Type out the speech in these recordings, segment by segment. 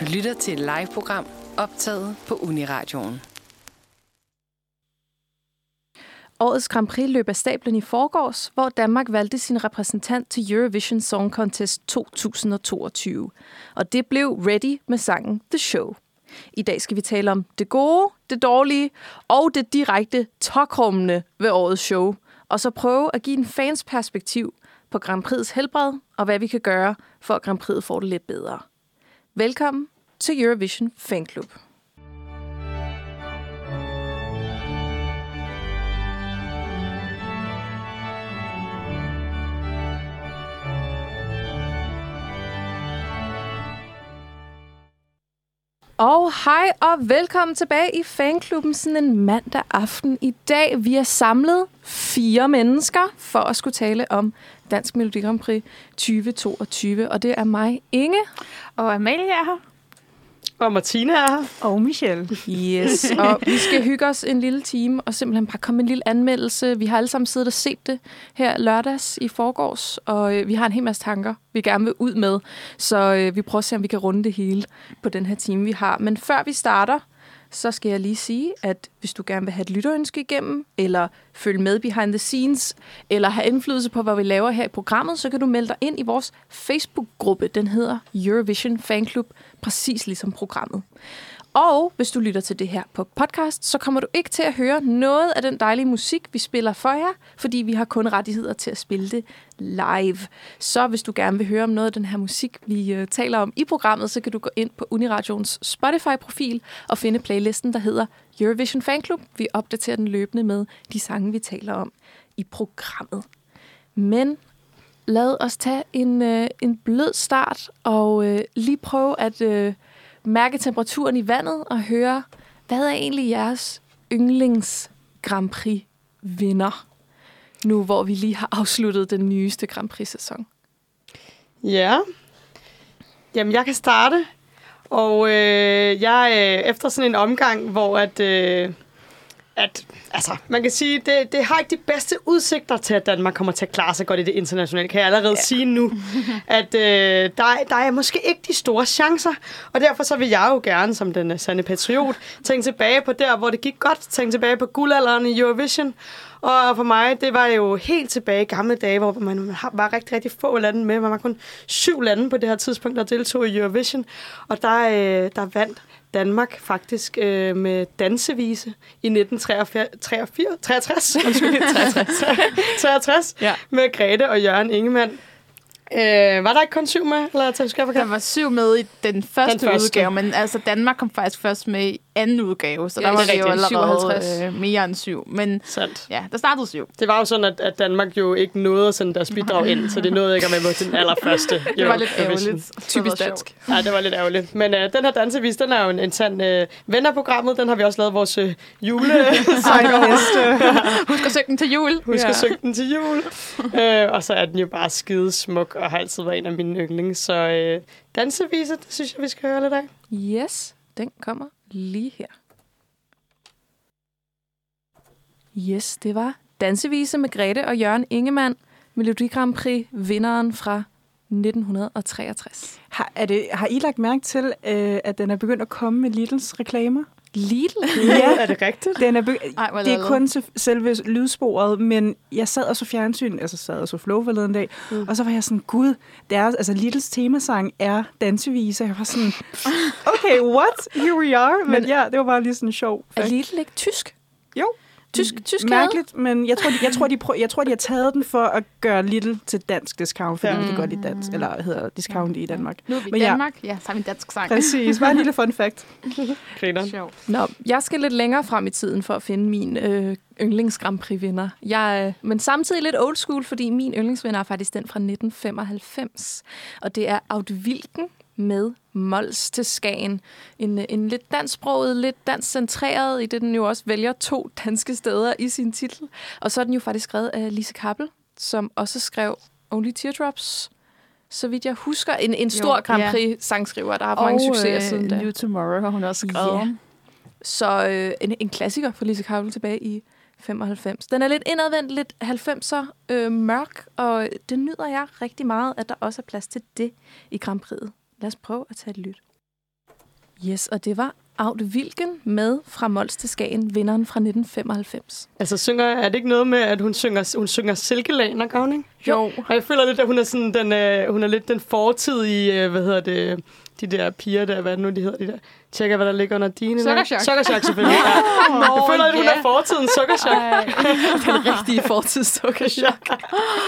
Du lytter til et live-program optaget på Uniradioen. Årets Grand Prix løb af stablen i forgårs, hvor Danmark valgte sin repræsentant til Eurovision Song Contest 2022. Og det blev Ready med sangen The Show. I dag skal vi tale om det gode, det dårlige og det direkte tokrummende ved årets show. Og så prøve at give en fans perspektiv på Grand Prix's helbred og hvad vi kan gøre for at Grand Prix får det lidt bedre. Velkommen til Eurovision Fanclub. Og hej og velkommen tilbage i fanklubben sådan en mandag aften. I dag vi er samlet fire mennesker for at skulle tale om Dansk Melodi Grand Prix 2022. Og det er mig, Inge. Og Amalie er her. Og Martina er her. Og Michelle. Yes, og vi skal hygge os en lille time og simpelthen bare komme med en lille anmeldelse. Vi har alle sammen siddet og set det her lørdags i forgårs, og øh, vi har en hel masse tanker, vi gerne vil ud med. Så øh, vi prøver at se, om vi kan runde det hele på den her time, vi har. Men før vi starter, så skal jeg lige sige, at hvis du gerne vil have et lytterønske igennem, eller følge med behind the scenes, eller have indflydelse på, hvad vi laver her i programmet, så kan du melde dig ind i vores Facebook-gruppe. Den hedder Eurovision Fanclub, præcis ligesom programmet. Og hvis du lytter til det her på podcast, så kommer du ikke til at høre noget af den dejlige musik, vi spiller for jer, fordi vi har kun rettigheder til at spille det live. Så hvis du gerne vil høre om noget af den her musik, vi øh, taler om i programmet, så kan du gå ind på Uniradions Spotify-profil og finde playlisten, der hedder Eurovision Fanclub. Vi opdaterer den løbende med de sange, vi taler om i programmet. Men lad os tage en, øh, en blød start og øh, lige prøve at mærke temperaturen i vandet og høre, hvad er egentlig jeres yndlings Grand Prix vinder? Nu hvor vi lige har afsluttet den nyeste Grand Prix-sæson. Ja. Jamen, jeg kan starte. Og øh, jeg øh, efter sådan en omgang, hvor at, øh, at altså, man kan sige, det, det har ikke de bedste udsigter til, at Danmark kommer til at klare sig godt i det internationale, kan jeg allerede ja. sige nu. At øh, der, der er måske ikke de store chancer, og derfor så vil jeg jo gerne, som den sande patriot, tænke tilbage på der, hvor det galderen godt, tænke tilbage på guldalderen i Eurovision, og for mig, det var jo helt tilbage i gamle dage, hvor man var rigtig, rigtig få lande med. Man var kun syv lande på det her tidspunkt, der deltog i Eurovision. Og der, øh, der vandt Danmark faktisk øh, med dansevise i 1963, 63, undskyld, 63, 63 ja. med Grete og Jørgen Ingemann. Øh, var der ikke kun syv med? Eller jeg skal der var syv med i den første, den første udgave, men altså Danmark kom faktisk først med anden udgave, så ja, der var det jo allerede øh, mere end syv. Men Sandt. ja, der startede syv. Det var jo sådan, at, at Danmark jo ikke nåede at sende deres bidrag ind, så det nåede ikke at med på den allerførste. det var lidt ærgerligt. Typisk dansk. Ja, det var lidt ærgerligt. Men uh, den her dansevis, den er jo en, en sand uh, ven af programmet. Den har vi også lavet vores uh, julesang Husk at synge den til jul. Husk ja. at synge den til jul. uh, og så er den jo bare skide smuk og har altid været en af mine yndlings. Så uh, dansevise, det synes jeg, vi skal høre lidt af. Yes, den kommer lige her. Yes, det var Dansevise med Grete og Jørgen Ingemann, Melodi Grand Prix vinderen fra 1963. Har, er det, har I lagt mærke til, øh, at den er begyndt at komme med Lidls reklamer? Lidl? Ja, er det rigtigt? Den er Ej, det er kun til selve lydsporet, men jeg sad og så fjernsyn, altså sad og så Flow forleden dag, mm. og så var jeg sådan, gud, deres, altså Lidls temasang er dansevise. Jeg var sådan, okay, what? Here we are. Men, men ja, det var bare lige sådan sjov. Er Lidl ikke tysk? Jo. Tysk, tysk Mærkeligt, men jeg tror, de, jeg, tror, de prøv, jeg tror, de har taget den for at gøre Little til dansk discount, fordi ja. de kan godt lide dansk, eller hedder discount i Danmark. Nu er vi i Danmark, ja, så har vi en dansk sang. Præcis, bare en lille fun fact. Griner. Nå, jeg skal lidt længere frem i tiden for at finde min øh, yndlings Grand Prix vinder. Jeg, øh, men samtidig lidt old school, fordi min yndlingsvinder er faktisk den fra 1995. Og det er Aud Wilken med Mols til Skagen. En, en lidt dansksproget, lidt danscentreret, i det den jo også vælger to danske steder i sin titel. Og så er den jo faktisk skrevet af Lise Kappel, som også skrev Only Teardrops, så vidt jeg husker. En, en stor jo, Grand Prix-sangskriver, der har haft mange succeser øh, siden da. New Tomorrow har hun også skrevet. Ja. Så øh, en, en klassiker for Lise Kappel tilbage i 95. Den er lidt indadvendt, lidt 90'er øh, mørk, og det nyder jeg rigtig meget, at der også er plads til det i Grand Prix'et. Lad os prøve at tage et lyt. Yes, og det var Aud Wilken med fra Mols til Skagen, vinderen fra 1995. Altså, synger, er det ikke noget med, at hun synger, hun synger silkelaner, gør hun ikke? Jo. Og jeg føler lidt, at hun er, sådan den, øh, hun er lidt den fortidige, øh, hvad hedder det, de der piger der, hvad nu de hedder, de der. Tjekker, hvad der ligger under dine. Sukkerchok. Sukkerchok, selvfølgelig. Ja. Nå, jeg føler, at hun ja. er fortiden sukkerchok. Den rigtige fortids sukkerchok.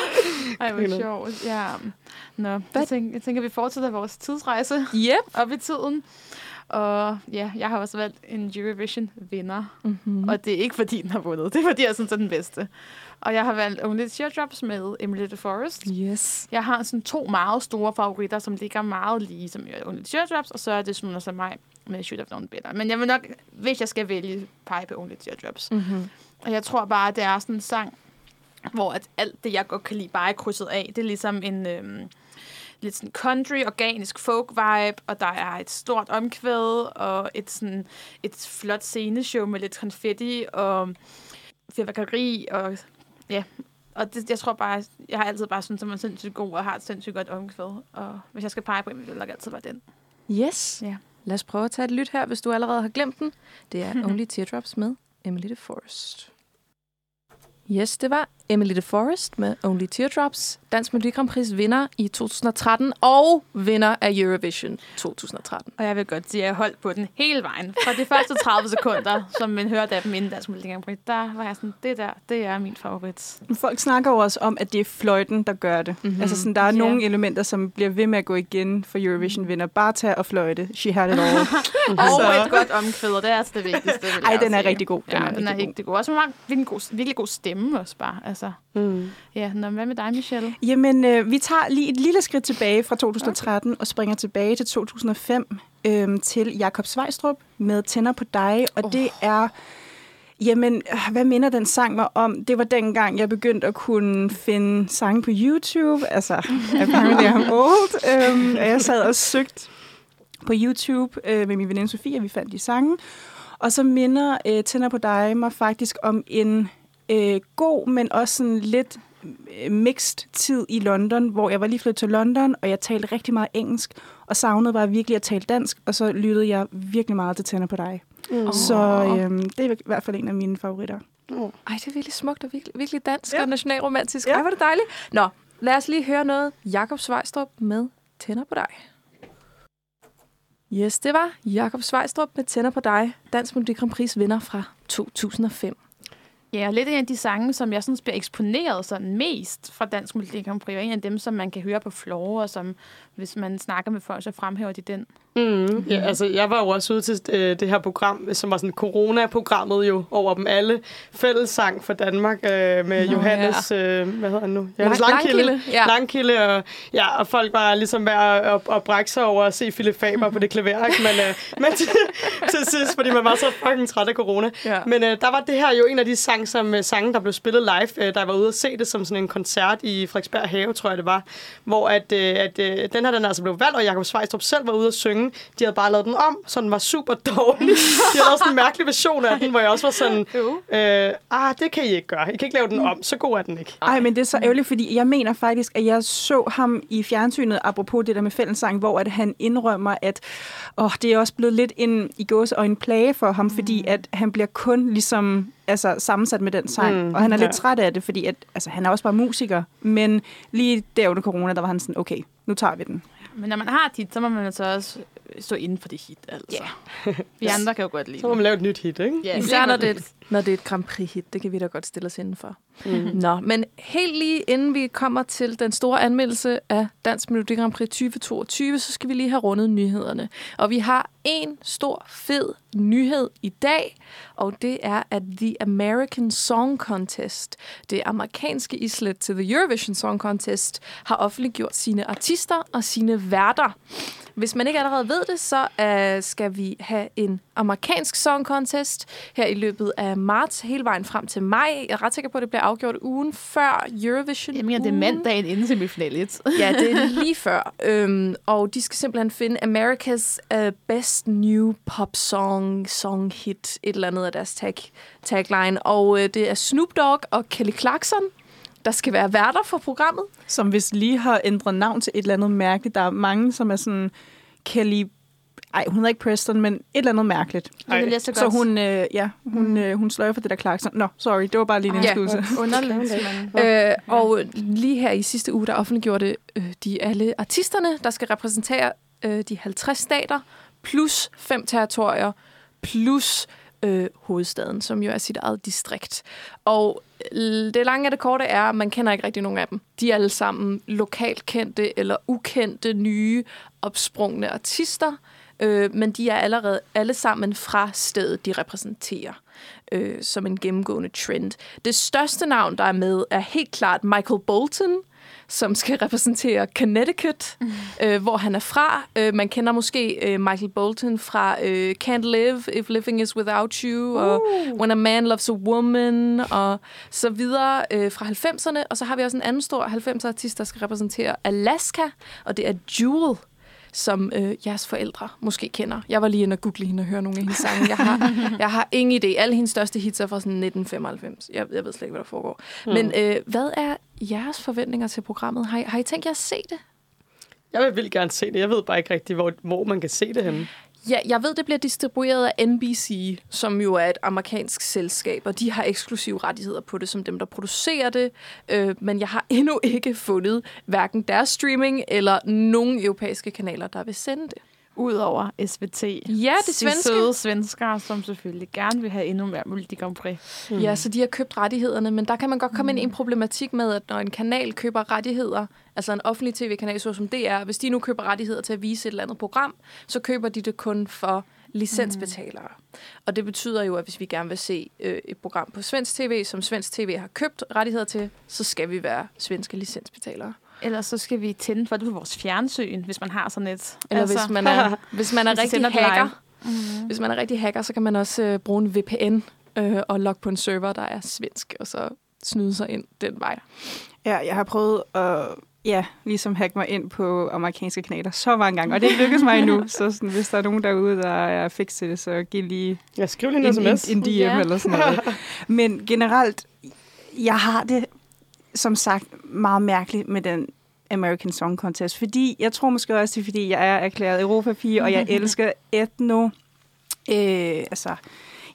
Ej, hvor sjovt. Ja. Nå, jeg tænker, jeg tænker, vi fortsætter vores tidsrejse Yep. op i tiden. Og ja, jeg har også valgt en Eurovision-vinder. Mm-hmm. Og det er ikke, fordi den har vundet. Det er, fordi jeg synes, det er den bedste. Og jeg har valgt Only Teardrops med Emily the Forest. Yes. Jeg har sådan to meget store favoritter, som ligger meget lige, som er Only Teardrops, og så er det sådan som mig med Should Have Known Better. Men jeg vil nok, hvis jeg skal vælge, pege på Only Teardrops. Mm-hmm. Og jeg tror bare, at det er sådan en sang, hvor at alt det, jeg godt kan lide, bare er krydset af. Det er ligesom en øhm, lidt sådan country, organisk folk vibe, og der er et stort omkvæd, og et, sådan, et flot sceneshow med lidt konfetti, og fyrværkeri, og ja, og det, jeg tror bare, jeg har altid bare syntes, at man er sindssygt god, og har et sindssygt godt omkvæd. Og hvis jeg skal pege på en, vil det nok altid være den. Yes. Ja. Lad os prøve at tage et lyt her, hvis du allerede har glemt den. Det er Only Teardrops med Emily the Forest. Yes, det var Emily the Forest med Only Teardrops, Dansk Melodi Grand Prix vinder i 2013 og vinder af Eurovision 2013. Og jeg vil godt sige, at jeg holdt på den hele vejen. Fra de første 30 sekunder, som man hørte af dem inden Dansk Melodi Grand Prix, der var jeg sådan, det der, det er min favorit. Folk snakker jo også om, at det er fløjten, der gør det. Mhm. Mm-hmm. Altså sådan, der er Ja. nogle elementer, som bliver ved med at gå igen for Eurovision-vinder. Bare tag og fløjte. She had it all. Og Så- et godt omkvæd, og det er altså det vigtigste. Ej, den er sige. rigtig god. Den ja, er den er rigtig god. god. Også meget, virkelig, god, virkelig god stemme også bare. Altså, Mm. ja, nå, hvad med dig, Michelle? Jamen, øh, vi tager lige et lille skridt tilbage fra 2013 okay. og springer tilbage til 2005 øh, til Jakob Svejstrup med Tænder på dig. Og oh. det er... Jamen, øh, hvad minder den sang mig om? Det var dengang, jeg begyndte at kunne finde sange på YouTube. Altså, apparently I'm old. Øhm, og jeg sad og søgte på YouTube øh, med min veninde Sofie, og vi fandt de sange. Og så minder øh, Tænder på dig mig faktisk om en øh, god, men også sådan lidt øh, mixed tid i London, hvor jeg var lige flyttet til London, og jeg talte rigtig meget engelsk, og savnede bare virkelig at tale dansk, og så lyttede jeg virkelig meget til Tænder på dig. Mm. Så øh, det er i hvert fald en af mine favoritter. Oh. Ej, det er virkelig smukt og virkelig, virkelig dansk ja. Og nationalromantisk. Ja. Ej, er det dejligt. Nå, lad os lige høre noget. Jakob Svejstrup med Tænder på dig. Yes, det var Jakob Svejstrup med Tænder på dig. Dansk Melodi Grand Prix vinder fra 2005. Ja, og lidt en af de sange, som jeg synes bliver eksponeret sådan mest fra Dansk Melodi Grand Prix, og en af dem, som man kan høre på floor, og som, hvis man snakker med folk, så fremhæver de den. Mm, ja, altså, jeg var jo også ude til øh, det her program, som var sådan corona-programmet jo over dem alle. Fællessang for Danmark øh, med Nå, Johannes, øh, hvad hedder han nu? Johannes Lang- Langkilde. Langkilde, ja. Langkilde, og, ja, og folk var ligesom ved at, at, at brække sig over at se Philip Faber på det klaver, ikke? Men, øh, men til, til sidst, fordi man var så fucking træt af corona. Ja. Men øh, der var det her jo en af de sange, som, øh, sange, der blev spillet live, øh, jeg var ude og se det som sådan en koncert i Frederiksberg Have, tror jeg det var, hvor at, øh, at øh, den her den altså blev valgt, og Jakob Svejstrup selv var ude at synge. De havde bare lavet den om, så den var super dårlig. De havde lavet sådan en mærkelig version af den, hvor jeg også var sådan, øh, ah, det kan I ikke gøre. I kan ikke lave den om, så god er den ikke. Ej, men det er så ærgerligt, fordi jeg mener faktisk, at jeg så ham i fjernsynet, apropos det der med fællensang, hvor at han indrømmer, at åh, det er også blevet lidt en, i gås og en plage for ham, fordi at han bliver kun ligesom altså, sammensat med den sang, Mm, mm, og han er ja. lidt træt af det, fordi at, altså, han er også bare musiker, men lige der under corona, der var han sådan, okay, nu tager vi den. Men når man har et hit, så må man altså også stå inden for det hit, altså. Yeah. Vi andre kan jo godt lide Så må man lave et nyt hit, ikke? Ja, Især når det, er et- når det er et Grand Prix-hit. Det kan vi da godt stille os inden for. Mm. Nå, men helt lige inden vi kommer til den store anmeldelse af Dansk Melodi Grand Prix 2022, så skal vi lige have rundet nyhederne. Og vi har en stor, fed nyhed i dag, og det er, at The American Song Contest, det amerikanske islet til The Eurovision Song Contest, har offentliggjort sine artister og sine værter. Hvis man ikke allerede ved det, så uh, skal vi have en amerikansk song contest her i løbet af marts, hele vejen frem til maj. Jeg er ret sikker på, at det bliver afgjort ugen før Eurovision. Jeg mener, det er mandagen inden semifinalt. Ja, det er lige før. Øhm, og de skal simpelthen finde America's uh, Best New Pop Song, Song Hit, et eller andet af deres tag, tagline. Og uh, det er Snoop Dogg og Kelly Clarkson, der skal være værter for programmet. Som hvis lige har ændret navn til et eller andet mærke. Der er mange, som er sådan Kelly ej, hun hedder ikke Preston, men et eller andet mærkeligt. Det vil jeg så Så godt. hun, øh, ja, hun, øh, hun sløjer for det der klakson. Nå, sorry, det var bare lige en Ja. indskydelse. Underligt, men... Øh, og lige her i sidste uge, der offentliggjorde øh, de alle artisterne, der skal repræsentere øh, de 50 stater, plus fem territorier, plus øh, hovedstaden, som jo er sit eget distrikt. Og øh, det lange af det korte er, at man kender ikke rigtig nogen af dem. De er alle sammen lokalt kendte eller ukendte, nye, opsprungne artister, øh, men de er allerede alle sammen fra stedet, de repræsenterer øh, som en gennemgående trend. Det største navn, der er med, er helt klart Michael Bolton, som skal repræsentere Connecticut, mm. øh, hvor han er fra. Øh, man kender måske øh, Michael Bolton fra øh, Can't Live If Living Is Without You, uh. og When a Man Loves a Woman, og så videre øh, fra 90'erne. Og så har vi også en anden stor 90'er-artist, der skal repræsentere Alaska, og det er Jewel som øh, jeres forældre måske kender. Jeg var lige inde og google hende og høre nogle af hendes sange. Jeg har, jeg har ingen idé. Alle hendes største hits er fra sådan 1995. Jeg, jeg ved slet ikke, hvad der foregår. Mm. Men øh, hvad er jeres forventninger til programmet? Har I, har I tænkt jer at se det? Jeg vil vildt gerne se det. Jeg ved bare ikke rigtig, hvor, hvor man kan se det henne. Ja, jeg ved, det bliver distribueret af NBC, som jo er et amerikansk selskab, og de har eksklusive rettigheder på det, som dem, der producerer det. Øh, men jeg har endnu ikke fundet hverken deres streaming eller nogen europæiske kanaler, der vil sende det. Udover SVT. Ja, det De svenske. søde svenskere, som selvfølgelig gerne vil have endnu mere Melodi Grand Prix. Mm. Ja, så de har købt rettighederne, men der kan man godt komme mm. ind i en problematik med, at når en kanal køber rettigheder, altså en offentlig tv-kanal, såsom DR, hvis de nu køber rettigheder til at vise et eller andet program, så køber de det kun for licensbetalere. Mm. Og det betyder jo, at hvis vi gerne vil se øh, et program på svensk tv, som svensk tv har købt rettigheder til, så skal vi være svenske licensbetalere. Ellers så skal vi tænde for det på vores fjernsyn, hvis man har sådan et. Eller altså, hvis man er, hvis man er Hvis rigtig hacker, live. mm. hvis man er rigtig hacker, så kan man også øh, bruge en VPN øh, og logge på en server, der er svensk, og så snyde sig ind den vej. Ja, jeg har prøvet at ja, ligesom hacke mig ind på amerikanske kanaler så mange gange, og det lykkes mig endnu. Så sådan, hvis der er nogen derude, der er til det, så giv lige Jeg skriver lige en, en en, sms. en DM Ja. eller sådan noget. Men generelt, jeg har det som sagt meget mærkeligt med den American Song Contest, fordi jeg tror måske også, det er, fordi jeg er erklæret Europapige, og jeg elsker etno, øh, altså,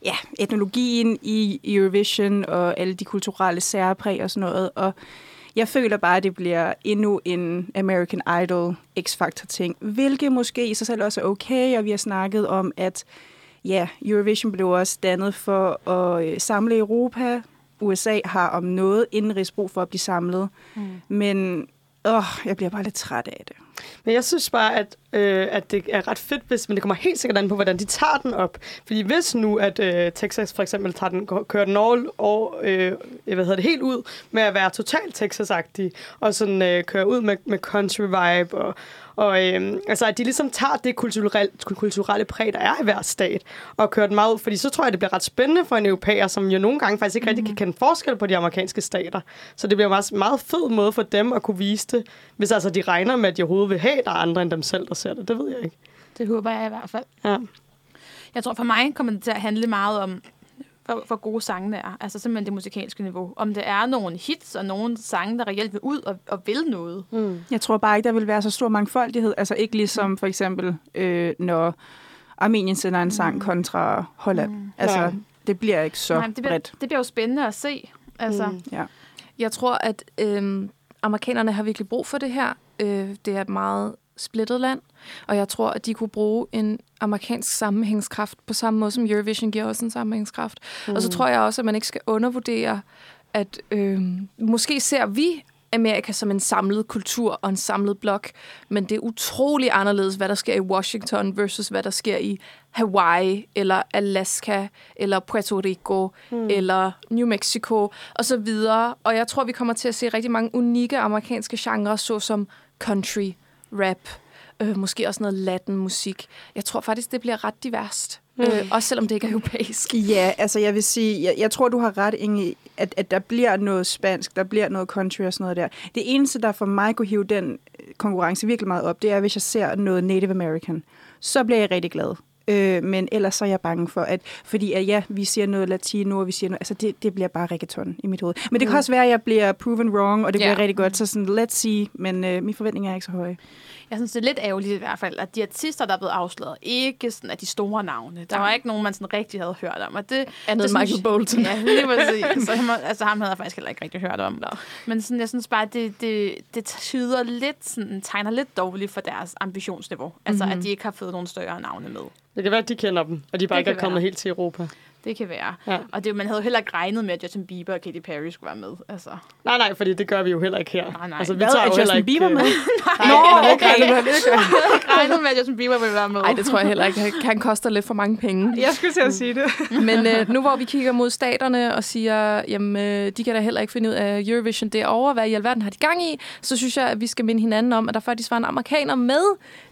ja, etnologien i Eurovision og alle de kulturelle særpræg og sådan noget, og jeg føler bare, at det bliver endnu en American Idol X-Factor-ting, hvilket måske i sig selv også er okay, og vi har snakket om, at ja, Eurovision blev også dannet for at øh, samle Europa. USA har om noget indrigsbrug for at blive samlet, mm. men åh, jeg bliver bare lidt træt af det. Men jeg synes bare, at, øh, at det er ret fedt, hvis, men det kommer helt sikkert an på, hvordan de tager den op. Fordi hvis nu, at øh, Texas for eksempel tager den, kører den all, og, øh, hvad hedder det, helt ud med at være totalt Texas-agtig, og sådan øh, kører ud med, med country vibe, og, og øh, altså, at de ligesom tager det kulturelle, kulturelle præg, der er i hver stat, og kører den meget ud, fordi så tror jeg, det bliver ret spændende for en europæer, som jo nogle gange faktisk ikke rigtig kan kende forskel på de amerikanske stater. Så det bliver en meget, meget fed måde for dem at kunne vise det, hvis altså de regner med, at de overhovedet vil have, der er andre end dem selv, der ser det. Det ved jeg ikke. Det håber jeg i hvert fald. Ja. Jeg tror for mig kommer det til at handle meget om, hvor, hvor gode sangene er. Altså simpelthen det musikalske niveau. Om det er nogle hits og nogle sange, der reelt vil ud og, og vil noget. Mm. Jeg tror bare ikke, der vil være så stor mangfoldighed. Altså ikke ligesom for eksempel, øh, når Armenien sender en sang kontra Holland. Mm. Altså, Nej. det bliver ikke så Nej, det, bliver, bredt. det bliver jo spændende at se. Altså, mm. Ja. Jeg tror, at øh, amerikanerne har virkelig brug for det her. Øh, det er et meget splittet land, og jeg tror, at de kunne bruge en amerikansk sammenhængskraft på samme måde, som Eurovision giver også en sammenhængskraft. Mm. Og så tror jeg også, at man ikke skal undervurdere, at øh, måske ser vi Amerika som en samlet kultur og en samlet blok, men det er utrolig anderledes, hvad der sker i Washington versus hvad der sker i Hawaii, eller Alaska, eller Puerto Rico, mm. eller New Mexico, og så videre. Og jeg tror, vi kommer til at se rigtig mange unikke amerikanske genrer, såsom country, rap, øh, måske også noget latin musik. Jeg tror faktisk, det bliver ret diverst. Mm. Øh, også selvom det ikke er europæisk. Ja, altså jeg vil sige, jeg, jeg tror, du har ret, Inge, at, at der bliver noget spansk, der bliver noget country og sådan noget der. Det eneste, der for mig kunne hive den øh, konkurrence virkelig meget op, det er, hvis jeg ser noget Native American. Så bliver jeg rigtig glad. Øh, men ellers så er jeg bange for, at fordi at ja, vi siger noget latino, og vi siger noget, altså det, det bliver bare reggaeton i mit hoved. Men det kan Mm. også være, at jeg bliver proven wrong, og det Ja. bliver rigtig godt, så sådan, let's see, men øh, mine forventninger er ikke så høje. Jeg synes, det er lidt ærgerligt i hvert fald, at de artister, der er blevet afsløret, ikke sådan, at de store navne. Der var ikke nogen, man sådan rigtig havde hørt om. Og det, Andet det Michael synes- Bolton. Ja, lige præcis. Så, altså, ham havde jeg faktisk heller ikke rigtig hørt om. Men sådan, jeg synes bare, det, det, det tyder lidt, sådan, tegner lidt dårligt for deres ambitionsniveau. Altså, Mhm. mm-hmm. at de ikke har fået nogle større navne med. Det kan være, at de kender dem, og de bare Det ikke er kommet være. helt til Europa. Det kan være. Ja. Og det, man havde jo heller ikke regnet med, at Justin Bieber og Katy Perry skulle være med. Altså. Nej, nej, fordi det gør vi jo heller ikke her. Nej, nej. Altså, vi Hvad, tager er jo heller Justin ikke... Bieber øh, med? Nej, Nå, jeg havde okay. Jeg havde ikke regnet med, at Justin Bieber ville være med. Nej, det tror jeg heller ikke. Han koster lidt for mange penge. Jeg skulle til at sige det. Men øh, nu hvor vi kigger mod staterne og siger, jamen, øh, de kan da heller ikke finde ud af Eurovision derovre, hvad i alverden har de gang i, så synes jeg, at vi skal minde hinanden om, at der faktisk var en amerikaner med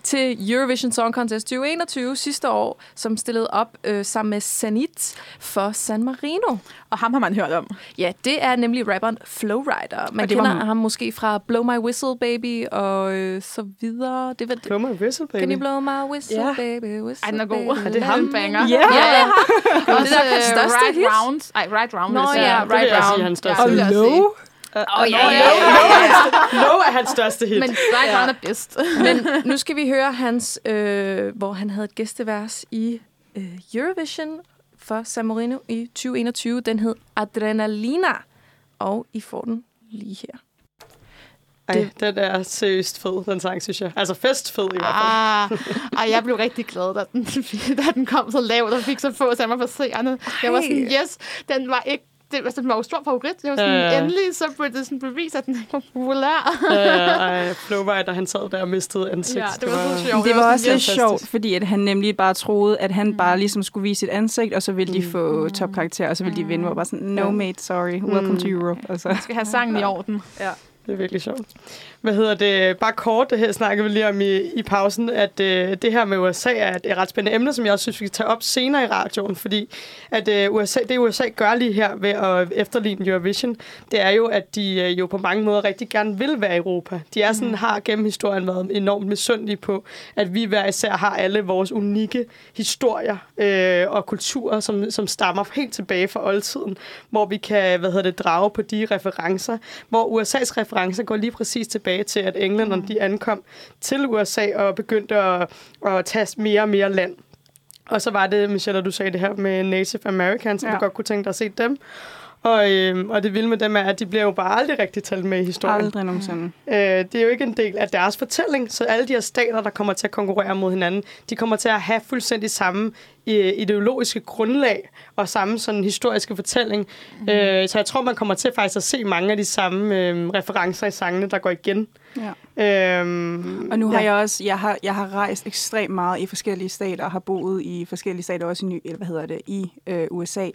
til Eurovision Song Contest 2021 sidste år, som stillede op øh, sammen med Sanit for San Marino. Og ham har man hørt om. Ja, det er nemlig rapperen Flowrider. Man Og det var kender m- ham måske fra Blow My Whistle Baby og øh, så videre. Det var. Blow my whistle, baby. Can you blow my whistle, Ja. baby, whistle, Ej, den er god. baby. Er det ham? Banger. Ja. Ja, ja. Og det er hans største right hit. Round. Ej, Right Round. Nå, vil jeg sige. ja, det vil Right jeg sige, Round. hans største. Ja, Og jeg Low? Åh, ja, ja, ja, ja. Low er hans største hit. Men Right Round er bedst. Men nu skal vi høre hans, øh, hvor han havde et gæstevers i øh, Eurovision for San Marino i 2021. Den hed Adrenalina, og I får den lige her. Ej, den er seriøst fed, den sang, synes jeg. Altså festfed i hvert fald. Ah, ej, jeg blev rigtig glad, da den, da den kom så lavt og fik så få stemmer på seerne. Jeg var sådan, yes, den var ikke det, altså, den var jo stor favorit. Jeg var sådan, Ja, ja. endelig så blev det sådan bevis, at den ikke var populær. Øh, ej, Flowrider, han sad der og mistede ansigt. Ja, det var så sjovt. Det var sådan, også lidt sjovt, fordi at han nemlig bare troede, at han bare ligesom skulle vise sit ansigt, og så ville de få topkarakter, og så ville de vinde. Hvor bare sådan, no Ja. mate, sorry, welcome to Europe. Altså. Jeg skal have sangen i orden. Det er virkelig sjovt. Hvad hedder det? Bare kort, det her snakkede vi lige om i, i pausen, at øh, det her med USA er et, et ret spændende emne, som jeg også synes, vi kan tage op senere i radioen, fordi at øh, USA, det USA gør lige her ved at efterligne Eurovision, det er jo, at de øh, jo på mange måder rigtig gerne vil være i Europa. De er sådan, har gennem historien været enormt misundelige på, at vi hver især har alle vores unikke historier øh, og kulturer, som, som stammer helt tilbage fra oldtiden, hvor vi kan hvad hedder det, drage på de referencer, hvor USA's referencer går lige præcis tilbage til, at englænderne de ankom til USA og begyndte at, at tage mere og mere land. Og så var det, Michelle, du sagde det her med Native Americans, ja. Ja. du godt kunne tænke dig at se dem. Og, øhm, og det vilde med dem er, at de bliver jo bare aldrig rigtig talt med i historien. Aldrig nogensinde. Øh, det er jo ikke en del af deres fortælling, så alle de her stater, der kommer til at konkurrere mod hinanden, de kommer til at have fuldstændig samme øh, ideologiske grundlag og samme sådan historiske fortælling. Mm. Øh, så jeg tror, man kommer til faktisk at se mange af de samme øh, referencer i sangene, der går igen. Ja. Øhm, Og nu ja. har jeg også, jeg har, jeg har rejst ekstremt meget i forskellige stater, og har boet i forskellige stater, også i, Ny, eller hvad hedder det, i øh, USA.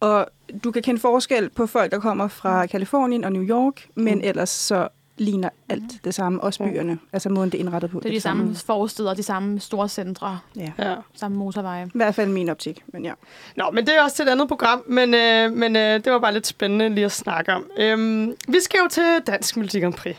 Og du kan kende forskel på folk, der kommer fra Kalifornien og New York, men Mm. ellers så ligner alt det samme, også Ja. byerne. Altså måden, det er indrettet på. Det er de samme forsteder, de samme store centre, Ja. Ja. samme motorveje. I hvert fald min optik, men ja. Nå, men det er også til et andet program, men, øh, men øh, det var bare lidt spændende lige at snakke om. Øhm, vi skal jo til Dansk Melodi Grand Prix.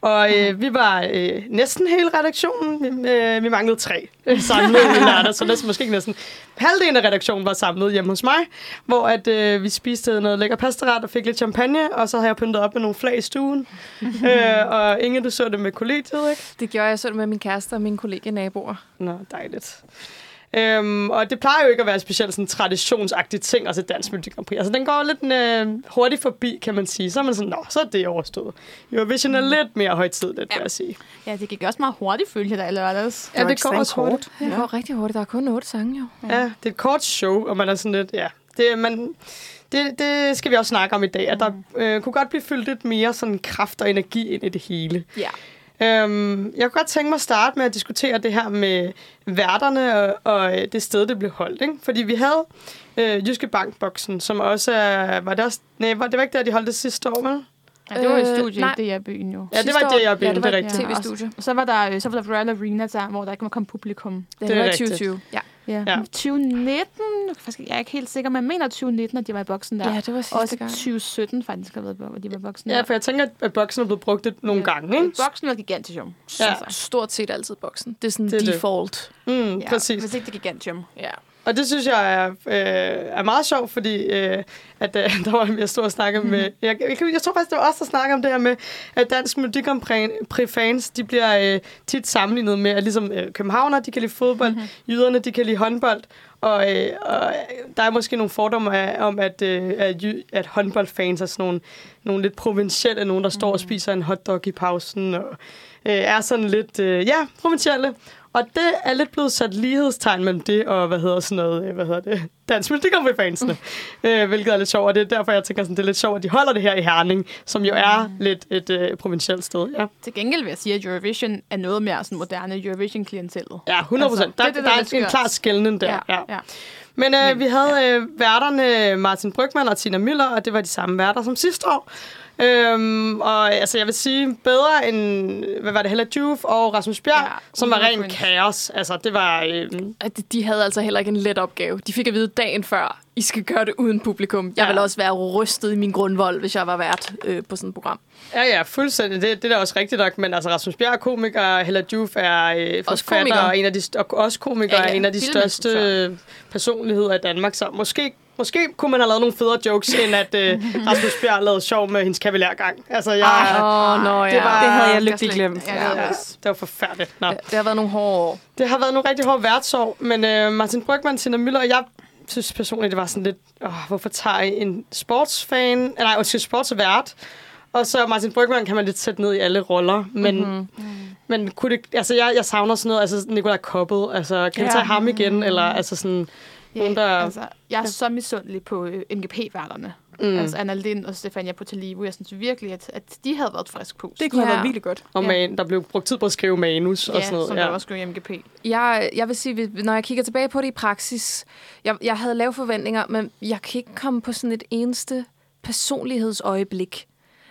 Og øh, vi var øh, næsten hele redaktionen. Vi, øh, vi manglede tre øh, samlet i lørdag, så næsten, måske ikke næsten. Halvdelen af redaktionen var samlet hjemme hos mig, hvor at, øh, vi spiste noget lækker pastaret og fik lidt champagne, og så havde jeg pyntet op med nogle flag i stuen. øh, og Inge, du så det med kollegiet, ikke? Det gjorde jeg så med min kæreste og mine kollegaer naboer. Nå, dejligt. Øhm, og det plejer jo ikke at være specielt sådan traditionsagtige ting, altså Dansk Melodi Grand Prix. Altså, den går lidt øh, hurtigt forbi, kan man sige. Så er man sådan, nå, så er det overstået. Eurovision er lidt mere højtidligt, vil jeg sige. Ja, det gik også meget hurtigt, følge der i lørdags. Ja, det går også hurtigt. Det går rigtig hurtigt. Der er kun otte sange, jo. Ja, det er et kort show, og man er sådan lidt, ja. Det, man, det, det skal vi også snakke om i dag, at der øh, kunne godt blive fyldt lidt mere sådan kraft og energi ind i det hele. Ja. Øhm, jeg kunne godt tænke mig at starte med at diskutere det her med værterne og, og øh, det sted, det blev holdt. Ikke? Fordi vi havde øh, Jyske Bankboksen, som også er... Var det, også, nej, var, det var ikke der, de holdt det sidste år, vel? Ja, det var i Øh, studiet, nej. det er byen jo. Ja, det var det, jeg blev, ja, det var det rigtigt. et tv-studie. Og så var der, øh, så var der Royal Arena, der, hvor der ikke må komme publikum. Det, Det er var i rigtigt. 2020. Ja. Ja. Ja. ja. 2019, faktisk, jeg er ikke helt sikker, men jeg mener 2019, at de var i boksen der. ja, det var sidste Også gang. 2017 faktisk har været, hvor de var i boksen Ja, der. for jeg tænker, at boksen er blevet brugt et, nogle Ja. gange, ikke? Boksen var gigantium. Ja. Stort set altid boksen. Det er sådan Det er det. default. Mm, Ja, præcis. Hvis ikke det er gigantium. Ja. Og det synes jeg er, øh, er meget sjovt, fordi øh, at, øh, der var jeg stod og snakkede med... Jeg, jeg, jeg, jeg tror faktisk, det var os, der snakkede om det her med, at dansk Melodi Grand Prix-fans, de bliver øh, tit sammenlignet med, at ligesom øh, københavner, de kan lide fodbold, mm-hmm. jyderne, de kan lide håndbold, og, øh, og der er måske nogle fordomme af, om, at, øh, at, at håndboldfans er sådan nogle, nogle lidt provincielle, nogen, der står mm. og spiser en hotdog i pausen, og øh, er sådan lidt, øh, ja, provincielle. Og det er lidt blevet sat lighedstegn mellem det og, hvad hedder sådan noget, øh, hvad hedder det, dansk musik om fansene. Øh, hvilket er lidt sjovt, og det er derfor, jeg tænker sådan, det er lidt sjovt, at de holder det her i Herning, som jo er mm. lidt et øh, provincielt sted. Ja. Til gengæld vil jeg sige, at Eurovision er noget mere sådan moderne Eurovision-klientellet. Ja, 100 procent. Altså, der, det, det, der, der er en klar skældning der. Ja, ja. ja. Men øh, vi havde øh, værterne Martin Brygman og Tina Møller, og det var de samme værter som sidste år. Øhm, og altså, jeg vil sige, bedre end, hvad var det, Hella Juf og Rasmus Bjerg, ja, som var ren kaos. Altså, det var... Øhm... De havde altså heller ikke en let opgave. De fik at vide dagen før, I skal gøre det uden publikum. Jeg ja. ville også være rystet i min grundvold, hvis jeg var vært øh, på sådan et program. Ja, ja, fuldstændig. Det, det er da også rigtigt nok. Men altså, Rasmus Bjerg er komiker, Hella Juf er øh, forfatter, og, en af de, og også komiker ja, ja. er en af de største personligheder i Danmark. Så måske Måske kunne man have lavet nogle federe jokes, end at uh, Rasmus Bjerg lavede sjov med hendes kavalærgang. Altså, jeg, oh, no, ja. det, var, det havde jeg lykkeligt glemt. Ja, ja, det var forfærdeligt. Nå. Det, det har været nogle hårde år. Det har været nogle rigtig hårde værtsår, men uh, Martin Brygman, Tina Møller og jeg synes personligt, det var sådan lidt, oh, hvorfor tager I en sportsfan, nej, undskyld, sportsvært, og så Martin Brygman kan man lidt sætte ned i alle roller, men, mm-hmm. men kunne det, altså jeg, jeg savner sådan noget, altså Nikolaj Koppel, altså kan ja. vi tage ham igen, eller altså sådan, Ja, nogen, der... altså, jeg er ja. så misundelig på øh, NGP-værterne. Mm. Altså Anna Lind og Stefania Potalivo. Jeg synes virkelig, at, at de havde været frisk på. Det kunne ja. have været virkelig godt. Og man, der blev brugt tid på at skrive manus ja, og sådan noget. som ja, som der også skrev i MGP. Jeg, jeg vil sige, når jeg kigger tilbage på det i praksis, jeg, jeg havde lave forventninger, men jeg kan ikke komme på sådan et eneste personlighedsøjeblik,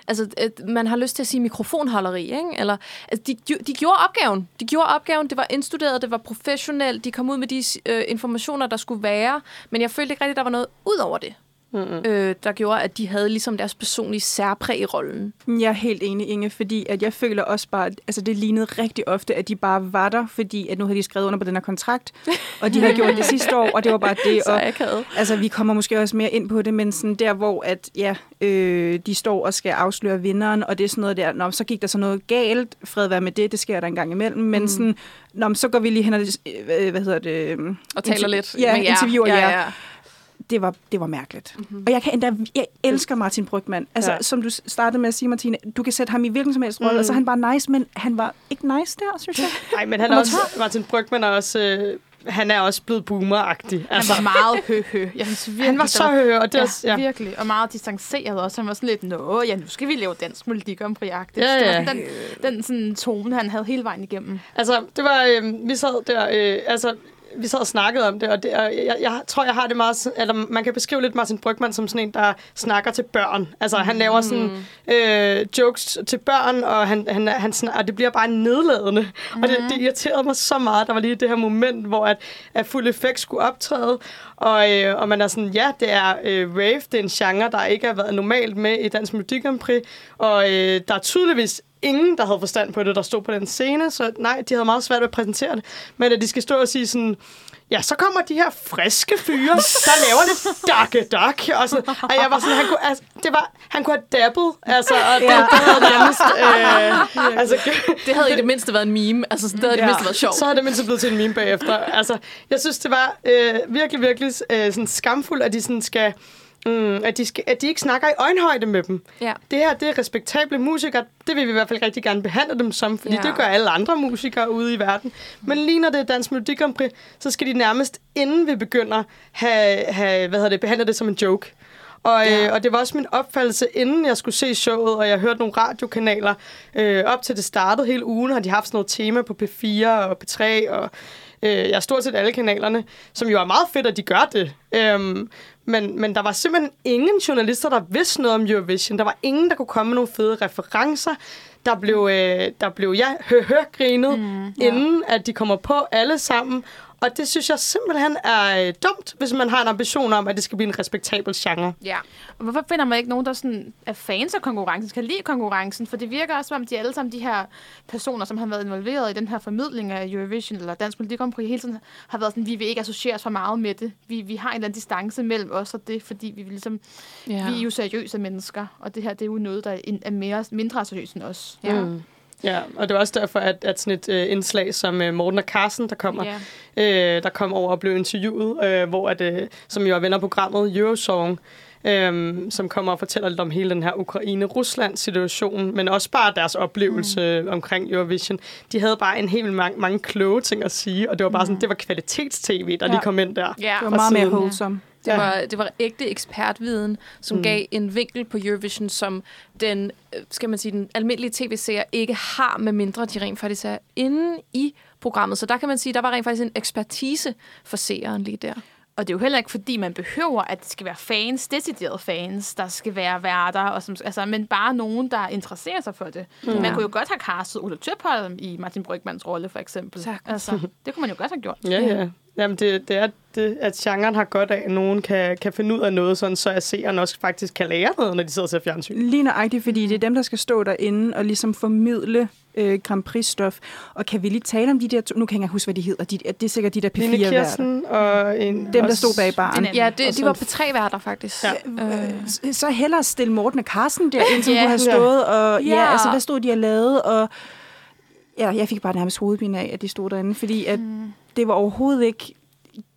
altså, man har lyst til at sige mikrofonholderi, ikke? Eller, altså, de, de gjorde opgaven. De gjorde opgaven. Det var indstuderet, det var professionelt. De kom ud med de øh, informationer, der skulle være. Men jeg følte ikke rigtigt, at der var noget ud over det mm-hmm. øh, der gjorde, at de havde ligesom deres personlige særpræg i rollen. Jeg er helt enig, Inge, fordi at jeg føler også bare, altså det lignede rigtig ofte, at de bare var der, fordi at nu havde de skrevet under på den her kontrakt, og de havde gjort det sidste år, og det var bare det. Så og, altså vi kommer måske også mere ind på det, men sådan der, hvor at, ja, øh, de står og skal afsløre vinderen, og det er sådan noget der, Nå, så gik der så noget galt, fred være med det, det sker der en gang imellem, men mm. sådan, Nå, så går vi lige hen og, øh, hvad hedder det? Og taler lidt. Ja, interviewer ja, ja. ja det var, det var mærkeligt. Mm-hmm. Og jeg kan endda, jeg elsker Martin Brygman. Altså, ja. som du startede med at sige, Martine, du kan sætte ham i hvilken som helst rolle, mm. og så er han bare nice, men han var ikke nice der, synes jeg. Nej, men han, han er også, Martin Brygman er også... Øh, han er også blevet boomeragtig. Altså. Han var meget høhø. Jeg synes virkelig, han var så hø, og det ja, også, ja. virkelig. Og meget distanceret også. Han var sådan lidt, nå, ja, nu skal vi lave dansk Grand Prix. Ja, ja. Den, den sådan, tone, han havde hele vejen igennem. Altså, det var, øh, vi sad der, øh, altså, vi sad og snakkede om det, og, det, og jeg, jeg tror, jeg har det meget... Eller man kan beskrive lidt Martin Brygman som sådan en, der snakker til børn. Altså, han mm. laver sådan øh, jokes til børn, og, han, han, han, og det bliver bare nedladende. Mm. Og det, det irriterede mig så meget. Der var lige det her moment, hvor at, at Fuld Effekt skulle optræde, og, øh, og man er sådan, ja, det er øh, rave, det er en genre, der ikke har været normalt med i Dansk Melodi Grand Prix, og øh, der er tydeligvis ingen, der havde forstand på det, der stod på den scene, så nej, de havde meget svært ved at præsentere det. Men at de skal stå og sige sådan, ja, så kommer de her friske fyre, der laver lidt dakke dak. Og, så, og jeg var sådan, han kunne, altså, det var, han kunne have dabbet, altså, og det, ja. det havde nærmest... Øh, altså, det havde i det mindste været en meme, altså, det havde i det mindste været sjovt. Så havde det mindste blevet til en meme bagefter. Altså, jeg synes, det var øh, virkelig, virkelig øh, sådan skamfuldt, at de sådan skal Mm, at, de skal, at de ikke snakker i øjenhøjde med dem. Ja. Det her, det er respektable musikere. Det vil vi i hvert fald rigtig gerne behandle dem som, fordi ja. det gør alle andre musikere ude i verden. Men lige når det er Dansk Melodi Grand Prix, så skal de nærmest, inden vi begynder, have, have hvad hedder det, behandle det som en joke. Og, ja. øh, og det var også min opfattelse, inden jeg skulle se showet, og jeg hørte nogle radiokanaler øh, op til det startede hele ugen, har de haft sådan noget tema på P4 og P3, og øh, jeg er stort set alle kanalerne, som jo er meget fedt, at de gør det. Øhm, men, men der var simpelthen ingen journalister, der vidste noget om Eurovision. Der var ingen, der kunne komme med nogle fede referencer. Der blev, øh, der blev ja, hø-hø-grinet, mm, ja. inden at de kommer på alle sammen. Og det synes jeg simpelthen er øh, dumt, hvis man har en ambition om, at det skal blive en respektabel genre. Ja. Og hvorfor finder man ikke nogen, der sådan er fans af konkurrencen, kan lide konkurrencen? For det virker også, som om de alle sammen, de her personer, som har været involveret i den her formidling af Eurovision eller Dansk Melodi Grand Prix, hele tiden har været sådan, vi vil ikke associeres for meget med det. Vi, vi har en eller anden distance mellem os og det, fordi vi vil ligesom, Ja. vi er jo seriøse mennesker, og det her, det er jo noget, der er er mere, mindre seriøst end os. Ja. Mm. Ja, og det var også derfor, at, at sådan et øh, indslag som øh, Morten og Carsten, der kommer, Ja. øh, der kom over og blev interviewet, øh, hvor at, øh, som jo er venner programmet Eurosong, øh, som kommer og fortæller lidt om hele den her Ukraine-Rusland-situation, men også bare deres oplevelse mm. omkring Eurovision. De havde bare en helt mange, mange kloge ting at sige, og det var bare sådan, det var kvalitets-tv, der Ja. lige kom ind der. Ja. Det var meget mere siden- wholesome. Det Ja. var, det var ægte ekspertviden, som Mm. gav en vinkel på Eurovision, som den, øh, skal man sige, den almindelige tv-seer ikke har, med mindre de rent faktisk er inde i programmet. Så der kan man sige, der var rent faktisk en ekspertise for seeren lige der. Og det er jo heller ikke, fordi man behøver, at det skal være fans, deciderede fans, der skal være værter, og som, altså, men bare nogen, der interesserer sig for det. Mm. Man kunne jo godt have castet Ulla Tøpholm i Martin Brygmans rolle, for eksempel. Sagtens. Altså, det kunne man jo godt have gjort. Ja, ja. Jamen, det, det er, det, at genren har godt af, at nogen kan, kan finde ud af noget, sådan, så at seeren også faktisk kan lære noget, når de sidder og ser fjernsyn. Lige nøjagtigt, fordi det er dem, der skal stå derinde og ligesom formidle øh, Grand Prix-stof. Og kan vi lige tale om de der to? Nu kan jeg ikke huske, hvad de hedder. De, det er sikkert de der Line P4-værter. Kirsten og en... Dem, der stod bag baren. Ja, det, de var på tre værter, faktisk. Ja. Øh, S- Så hellere stille Morten og Carsten derind, som Ja. kunne have stået. Og, ja. Ja. ja, altså, hvad stod de og lavede? Og, ja, jeg fik bare nærmest hovedpine af, at de stod derinde, fordi at Mm. det var overhovedet ikke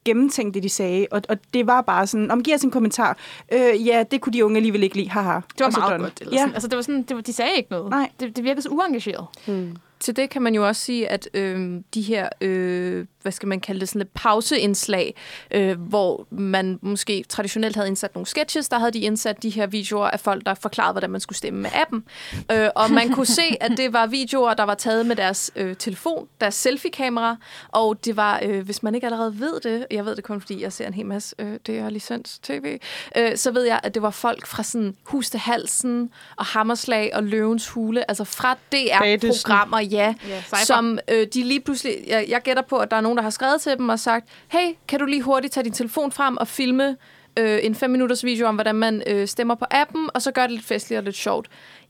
gennemtænkt, det de sagde. Og, og det var bare sådan, om giver os en kommentar. Øh, ja, det kunne de unge alligevel ikke lide. Haha. Det var meget done. godt. Eller Ja. sådan. Altså, det var sådan, det var, de sagde ikke noget. Nej. Det, det virkede så uengageret. Mm. til det kan man jo også sige, at øh, de her, øh, hvad skal man kalde det, sådan lidt pauseindslag, øh, hvor man måske traditionelt havde indsat nogle sketches, der havde de indsat de her videoer af folk, der forklarede, hvordan man skulle stemme med appen. Øh, og man kunne se, at det var videoer, der var taget med deres øh, telefon, deres selfie-kamera, og det var, øh, hvis man ikke allerede ved det, jeg ved det kun, fordi jeg ser en hel masse øh, det er licens tv, øh, så ved jeg, at det var folk fra sådan Hus til Halsen og Hammerslag og Løvens Hule, altså fra DR-programmer, ja, Ja, cypher. som øh, de lige pludselig... Jeg, jeg gætter på, at der er nogen, der har skrevet til dem og sagt, hey, kan du lige hurtigt tage din telefon frem og filme øh, en 5 minutters video om, hvordan man øh, stemmer på appen, og så gør det lidt festligt og lidt sjovt.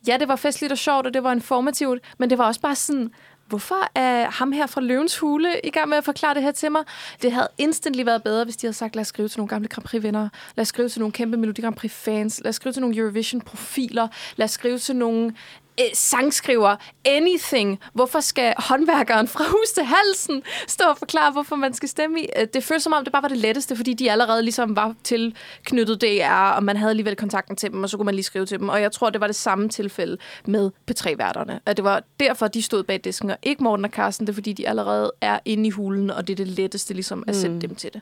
Ja, det var festligt og sjovt, og det var informativt, men det var også bare sådan, hvorfor er ham her fra Løvens Hule i gang med at forklare det her til mig? Det havde instantly været bedre, hvis de havde sagt, lad os skrive til nogle gamle Grand Prix-vinder, lad os skrive til nogle kæmpe Melodi Grand Prix-fans, lad os skrive til nogle Eurovision-profiler, lad os skrive til nogle øh, sangskriver, anything. Hvorfor skal håndværkeren fra hus til halsen stå og forklare, hvorfor man skal stemme i? Øh, Det føles som om, det bare var det letteste, fordi de allerede ligesom var tilknyttet DR, og man havde alligevel kontakten til dem, og så kunne man lige skrive til dem. Og jeg tror, det var det samme tilfælde med P3-værterne. At det var derfor, de stod bag disken, og ikke Morten og Carsten. Det er, fordi de allerede er inde i hulen, og det er det letteste ligesom at sætte dem til det.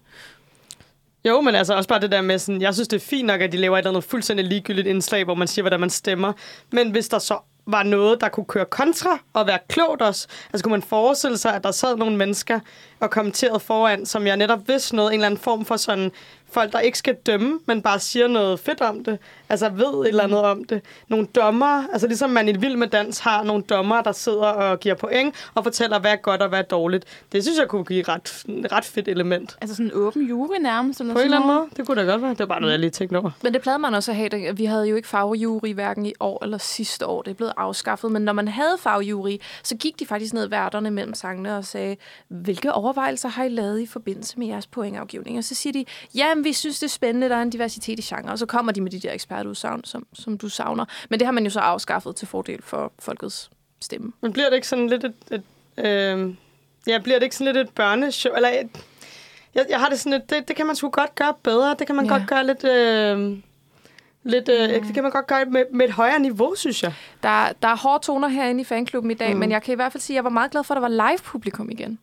Jo, men altså også bare det der med sådan, jeg synes, det er fint nok, at de laver et eller andet fuldstændig ligegyldigt indslag, hvor man siger, hvordan man stemmer. Men hvis der så var noget, der kunne køre kontra og være klogt også, altså kunne man forestille sig, at der sad nogle mennesker og kommenterede foran, som jeg netop vidste noget, en eller anden form for sådan, folk, der ikke skal dømme, men bare siger noget fedt om det, altså ved et eller andet om det. Nogle dommer, altså ligesom man i Vild med Dans har nogle dommer, der sidder og giver point og fortæller, hvad er godt og hvad er dårligt. Det synes jeg kunne give et ret, et ret fedt element. Altså sådan en åben jury nærmest. Eller På en sådan eller anden noget. måde. Det kunne da godt være. Det var bare noget, jeg lige tænkte over. Men det plejede man også at have. Det- Vi havde jo ikke farvejury hverken i år eller sidste år. Det er blevet afskaffet. Men når man havde farvejury, så gik de faktisk ned værterne mellem sangene og sagde, hvilke overvejelser har I lavet i forbindelse med jeres pointafgivning? Og så siger de, jamen vi synes, det er spændende, der er en diversitet i genre. Og så kommer de med de der ekspertudsagn, som, som du savner. Men det har man jo så afskaffet til fordel for folkets stemme. Men bliver det ikke sådan lidt et... et øh, ja, bliver det ikke sådan lidt et børneshow? Eller et, jeg, jeg har det sådan lidt... Det, det kan man sgu godt gøre bedre. Det kan man Ja. godt gøre lidt... Øh, lidt øh, det kan man godt gøre med, med et højere niveau, synes jeg. Der, der er hårde toner herinde i fanklubben i dag, mm. Men jeg kan i hvert fald sige, at jeg var meget glad for, at der var live-publikum igen.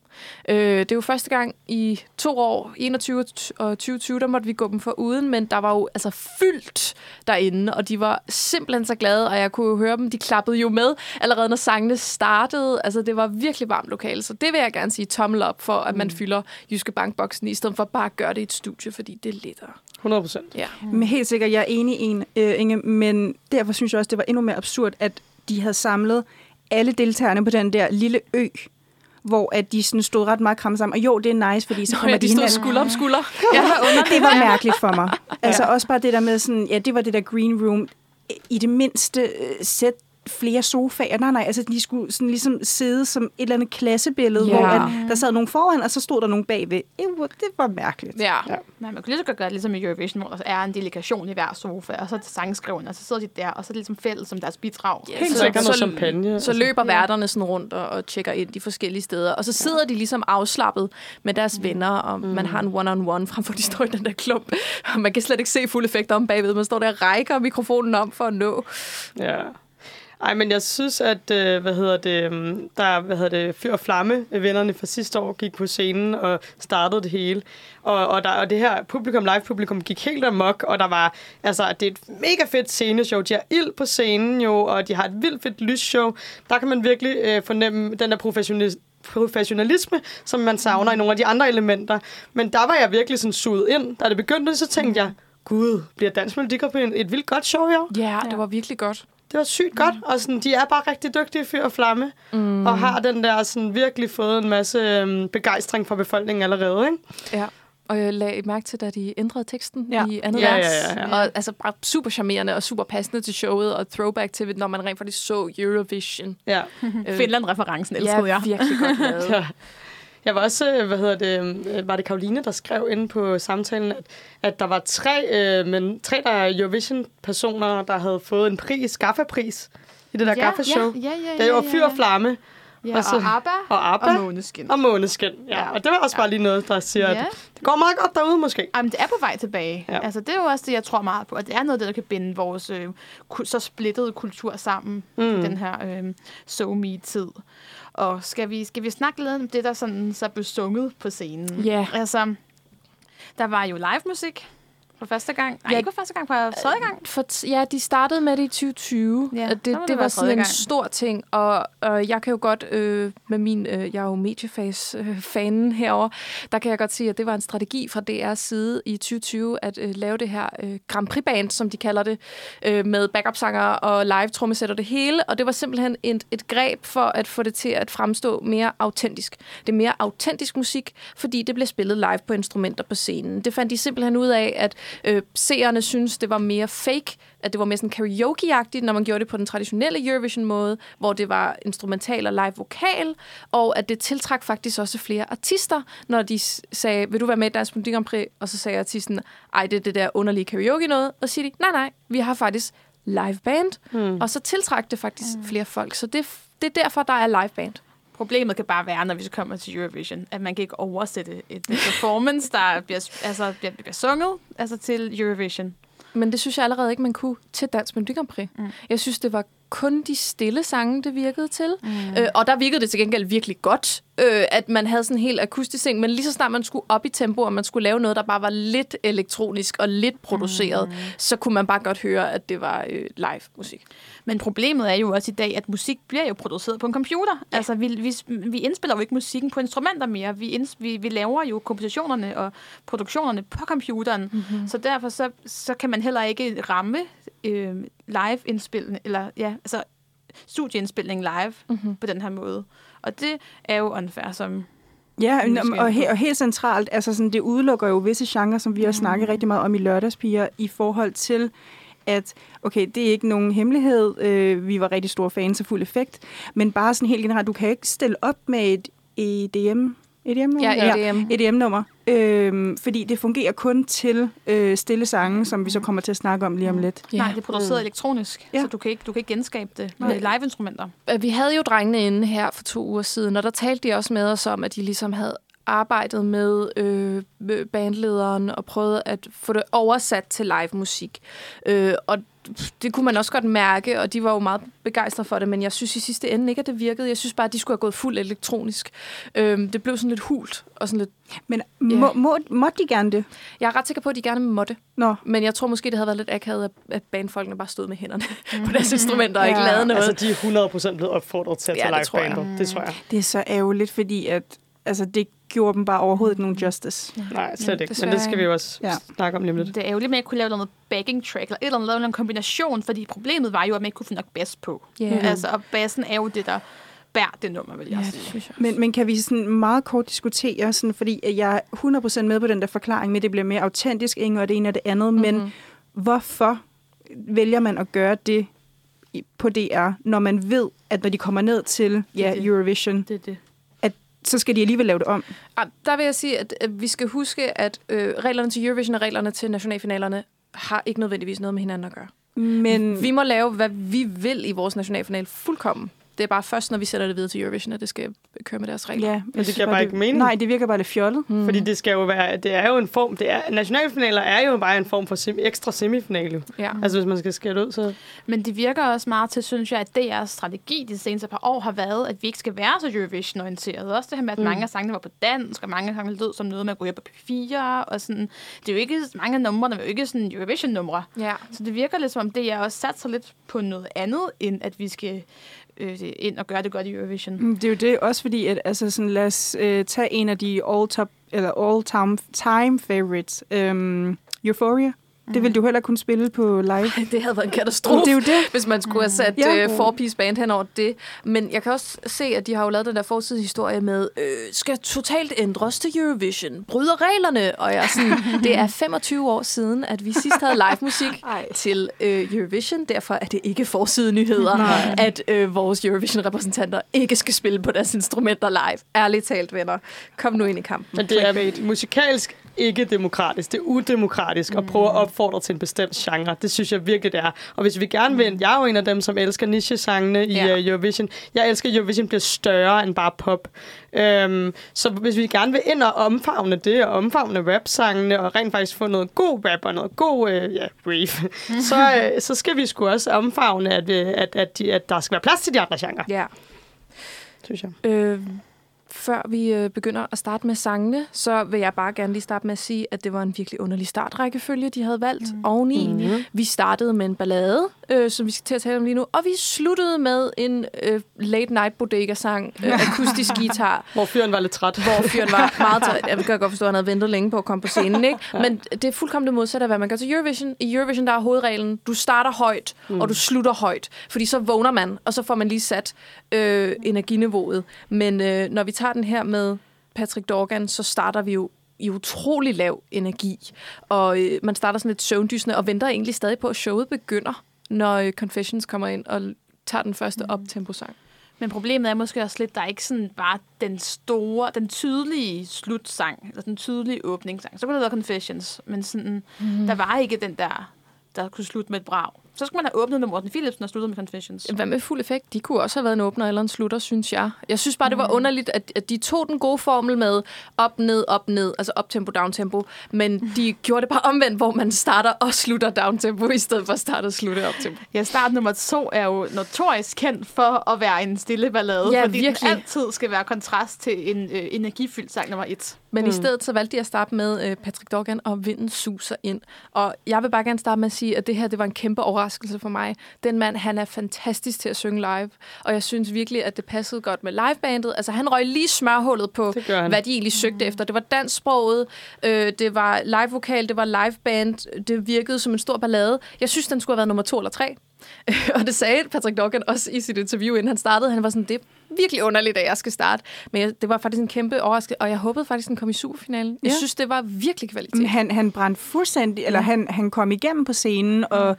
Øh, det er jo første gang i to år, 21 og 2020, der måtte vi gå dem for uden, men der var jo altså fyldt derinde, og de var simpelthen så glade, og jeg kunne jo høre dem, de klappede jo med allerede, når sangene startede. Altså, det var virkelig varmt lokale, så det vil jeg gerne sige tommel op for, at man Mm. fylder Jyske Bankboksen, i stedet for bare at gøre det i et studie, fordi det er lettere. 100 procent. Ja. Men helt sikkert, jeg er enig i en, øh, Inge, men derfor synes jeg også, det var endnu mere absurd, at de havde samlet alle deltagerne på den der lille ø, hvor at de sådan stod ret meget krammet sammen. Og jo, det er nice, fordi så kommer ja, de, de stod hinanden. skulder om skulder. Ja, det var mærkeligt for mig. Altså også bare det der med sådan, ja, det var det der green room. I det mindste øh, sæt flere sofaer. Nej, nej, altså de skulle sådan ligesom sidde som et eller andet klassebillede, Ja. hvor at der sad nogen foran, og så stod der nogen bagved. Det var, det var mærkeligt. Ja. Ja. Men man kunne lige så godt gøre det ligesom i Eurovision, hvor der er en delegation i hver sofa, og så er det sangskriverne, og så sidder de der, og så er det ligesom fælles som deres bidrag. Ja, Helt sikkert noget champagne, Så løber værterne sådan rundt og, og tjekker ind de forskellige steder. Og så sidder de ligesom afslappet med deres venner, og man har en one-on-one, frem for de står i den der klump. Og man kan slet ikke se fuld effekt om bagved. Man står der og rækker mikrofonen om for at nå. Ja. Ej, men jeg synes, at, øh, hvad hedder det, øhm, der, hvad hedder det, Fyr og Flamme, øh, vennerne fra sidste år, gik på scenen og startede det hele. Og, og, der, og det her publikum, live-publikum, gik helt amok, og der var, altså, det er et mega fedt sceneshow. De har ild på scenen jo, og de har et vildt fedt lysshow. Der kan man virkelig øh, fornemme den der professionalisme professionalisme, som man savner i nogle af de andre elementer. Men der var jeg virkelig sådan suget ind. Da det begyndte, så tænkte jeg, gud, bliver Dansk Melodi Grand Prix et vildt godt show i år? Ja, det var virkelig godt. Det var sygt godt, og sådan, de er bare rigtig dygtige fyr og flamme, mm. og har den der sådan, virkelig fået en masse øhm, begejstring fra befolkningen allerede. Ikke? Ja. Og jeg lagde mærke til, da de ændrede teksten Ja. i andet Ja, vers. ja, ja, ja. Og altså bare super charmerende og super passende til showet, og throwback til, når man rent faktisk så Eurovision. Ja. Øh, Finland-referencen ja, elskede jeg. virkelig godt lavet. ja. Jeg var også, øh, hvad hedder det, øh, var det Karoline, der skrev inde på samtalen, at, at der var tre, øh, men tre der er Eurovision-personer, der havde fået en pris, Gaffa-pris, i det der ja, Gaffa-show. Ja, ja, ja, Det ja, var ja, fyr og flamme, Ja, Og så- og ABBA og ABBA, og Måneskin. og måneskin. Ja. Ja. Og det var også bare lige noget, der siger, Ja. at det går meget godt derude måske. Jamen, det er på vej tilbage. Ja. Ja. Altså, det er jo også det, jeg tror meget på. At det er noget det, der kan binde vores øh, så splittede kultur sammen Mm. i den her øh, so me tid Og skal vi, skal vi snakke lidt om det, der sådan, så blev sunget på scenen? Ja. Altså, der var jo live musik for første gang. Nej, Ja. ikke for første gang, for tredje gang. For t- ja, de startede med det i 2020. Ja, så det, det det var sådan en gang. stor ting, og, og jeg kan jo godt, øh, med min, øh, jeg er jo Mediefase-fanen herover, der kan jeg godt sige, at det var en strategi fra DR's side i 2020, at øh, lave det her øh, Grand Prix-band, som de kalder det, øh, med backup-sanger og live trommesæt og det hele, og det var simpelthen et, et greb for at få det til at fremstå mere autentisk. Det er mere autentisk musik, fordi det bliver spillet live på instrumenter på scenen. Det fandt de simpelthen ud af, at øh, seerne synes, det var mere fake, at det var mere sådan karaoke-agtigt, når man gjorde det på den traditionelle Eurovision-måde, hvor det var instrumental og live vokal, og at det tiltrak faktisk også flere artister, når de sagde, vil du være med i Dansk Melodi Grand Prix? Og så sagde artisten, ej, det er det der underlige karaoke noget, og siger de, nej, nej, vi har faktisk live band, mm. og så tiltrak det faktisk mm. flere folk, så det, det er derfor, der er live band. Problemet kan bare være, når vi så kommer til Eurovision, at man kan ikke oversætte et performance, der bliver, altså, bliver, bliver sunget altså til Eurovision. Men det synes jeg allerede ikke, man kunne til Dansk Melodi Grand Prix. Mm. Jeg synes, det var kun de stille sange, det virkede til. Mm. Øh, og der virkede det til gengæld virkelig godt, øh, at man havde sådan en helt akustisk ting, men lige så snart man skulle op i tempo, og man skulle lave noget, der bare var lidt elektronisk og lidt produceret, mm. så kunne man bare godt høre, at det var øh, live musik. Men problemet er jo også i dag, at musik bliver jo produceret på en computer. Ja. Altså, vi, vi, vi indspiller jo ikke musikken på instrumenter mere. Vi, inds, vi, vi laver jo kompositionerne og produktionerne på computeren. Mm-hmm. Så derfor så, så kan man heller ikke ramme øh, live-indspilning, eller ja, altså studieindspilning live mm-hmm. på den her måde. Og det er jo unfair som... Ja, og, he, og helt centralt, altså sådan, det udelukker jo visse genrer, som vi har snakket rigtig meget om i lørdagspiger, i forhold til, at okay, det er ikke nogen hemmelighed, øh, vi var rigtig store fans af fuld effekt, men bare sådan helt generelt, du kan ikke stille op med et EDM, EDM Ja, EDM. EDM-nummer, øh, fordi det fungerer kun til øh, stille sange, som vi så kommer til at snakke om lige om lidt. Ja. Nej, det er produceret mm. elektronisk, Ja. så du kan ikke, du kan ikke genskabe det Nej. med live-instrumenter. Vi havde jo drengene inde her for to uger siden, og der talte de også med os om, at de ligesom havde arbejdet med øh, bandlederen og prøvet at få det oversat til live musik. Øh, og det kunne man også godt mærke, og de var jo meget begejstrede for det, men jeg synes i sidste ende ikke, at det virkede. Jeg synes bare, at de skulle have gået fuldt elektronisk. Øh, det blev sådan lidt hult, og sådan lidt... Men må, må, må de gerne det? Jeg er ret sikker på, at de gerne måtte, Nå, men jeg tror måske, det havde været lidt akavet, at- bandfolkene bare stod med hænderne på deres instrumenter og ikke Ja, lavede noget. Altså, de er 100% blevet opfordret til at Ja, tage det live tror jeg. bandet. Det tror jeg. det er så ærgerligt, fordi at, altså, det gjorde dem bare overhovedet ikke nogen justice. Nej, slet ikke. Men det skal vi jo også Ja. snakke om lige lidt. Det er jo lidt med at kunne lave noget backing track, eller et eller andet, lave en kombination, fordi problemet var jo, at man ikke kunne få nok bass på. Ja. Altså, og bassen er jo det, der værd, det nummer, vil jeg sige. synes jeg. Men, men kan vi sådan meget kort diskutere, sådan, fordi at jeg er 100% med på den der forklaring med, at det bliver mere autentisk, Inge, og det ene og det andet, mm-hmm. men hvorfor vælger man at gøre det på DR, når man ved, at når de kommer ned til ja, det. Eurovision, Det er det. Så skal de alligevel lave det om? Ah, Der vil jeg sige, at vi skal huske, at øh, reglerne til Eurovision og reglerne til nationalfinalerne har ikke nødvendigvis noget med hinanden at gøre. Men Vi må lave, hvad vi vil i vores nationalfinal fuldkommen. Det er bare først, når vi sætter det videre til Eurovision, at det skal køre med deres regler. ja, det giver bare ikke mening. Nej, det virker bare lidt fjollet. Mm. Fordi det skal jo være, det er jo en form, det er, nationalfinaler er jo bare en form for sim, ekstra semifinale. Ja. Altså hvis man skal skære det ud, så... Men det virker også meget til, synes jeg, at DR's strategi de seneste par år har været, at vi ikke skal være så Eurovision-orienteret. Også det her med, at mm. mange af sangene var på dansk, og mange af sangene lød som noget, man kunne høre på P4. Og sådan. Det er jo ikke, mange af numrene er jo ikke sådan Eurovision-numre. ja. Så det virker lidt som om, DR også satser lidt på noget andet, end at vi skal øh, ind og gøre det godt i Eurovision. Mm, det er jo det, også fordi, at altså, sådan, lad os øh, tage en af de all-top, eller all-time time favorites, øhm, Euphoria. Mm. Det ville du heller kunne spille på live. Det havde været en katastrofe, Det er jo det. hvis man skulle have sat Ja. ja. uh, four-piece band hen over det. Men jeg kan også se, at de har jo lavet den der forsidshistorie med, øh, skal totalt ændres til Eurovision, bryder reglerne. Og jeg er sådan, det er 25 år siden, at vi sidst havde live musik Ej. til øh, Eurovision. Derfor er det ikke forside nyheder, at øh, vores Eurovision-repræsentanter ikke skal spille på deres instrumenter live. Ærligt talt, venner. Kom nu ind i kampen. Men det er musikalsk ikke demokratisk. Det er udemokratisk at prøve at opfordre til en bestemt genre. Det synes jeg virkelig, det er. Og hvis vi gerne vil... Jeg er jo en af dem, som elsker niche-sangene i Ja. uh, Eurovision. Jeg elsker, at Eurovision bliver større end bare pop. Um, så hvis vi gerne vil ind og omfavne det, og omfavne rap-sangene, og rent faktisk få noget god rap og noget god uh, ja, rave, så, uh, så skal vi sgu også omfavne, at, vi, at, at, de, at der skal være plads til de andre genrer, Ja. synes jeg. Øh, før vi øh, begynder at starte med sangene, så vil jeg bare gerne lige starte med at sige, at det var en virkelig underlig startrækkefølge, de havde valgt mm. oveni. Mm. Vi startede med en ballade, øh, som vi skal til at tale om lige nu, og vi sluttede med en øh, late night bodega-sang, øh, akustisk guitar, Hvor fyren var lidt træt. hvor fyren var meget tøj. Jeg kan godt forstå, at han havde ventet længe på at komme på scenen, ikke? Men det er fuldkommen det modsatte af, hvad man gør til Eurovision. I Eurovision, der er hovedreglen, du starter højt, mm. og du slutter højt. Fordi så vågner man, og så får man lige sat øh, energiniveauet. Men øh, når vi tager den her med Patrick Dorgan, så starter vi jo i utrolig lav energi. Og øh, man starter sådan lidt søvndysende, og venter egentlig stadig på, at showet begynder, når øh, Confessions kommer ind og tager den første mm. op-tempo-sang. Men problemet er måske også lidt, der er ikke sådan bare den store, den tydelige slutsang, eller den tydelige åbningssang. Så kunne det være Confessions, men sådan, mm. der var ikke den der, der kunne slutte med et brag. Så skulle man have åbnet med Morten Philipsen og sluttet med Confessions. Hvad med fuld effekt? De kunne også have været en åbner eller en slutter, synes jeg. Jeg synes bare, det var underligt, at, at de tog den gode formel med op, ned, op, ned, altså up-tempo, down-tempo, men de gjorde det bare omvendt, hvor man starter og slutter down-tempo, i stedet for at starte og slutte up-tempo. Ja, start nummer to er jo notorisk kendt for at være en stille ballade, Ja, fordi virkelig. den altid skal være kontrast til en øh, energifyldt sang nummer et. Men mm. i stedet så valgte de at starte med øh, Patrick Dorgan, og vinden suser ind. Og jeg vil bare gerne starte med at sige, at det her det var en kæmpe overraskelse for mig. Den mand, han er fantastisk til at synge live, og jeg synes virkelig, at det passede godt med livebandet. Altså, han røg lige smørhullet på, han. hvad de egentlig søgte efter. Det var dansksproget, øh, det var live-vokal, det var liveband, det virkede som en stor ballade. Jeg synes, den skulle have været nummer to eller tre. og det sagde Patrick Dorgan også i sit interview, inden han startede. Han var sådan, det er virkelig underligt, at jeg skal starte. Men jeg, det var faktisk en kæmpe overraskelse, og jeg håbede faktisk, den kom i superfinalen. Jeg Ja. synes, det var virkelig kvalitet. Men Han, han brændte fuldstændig, eller han, han kom igennem på scenen, og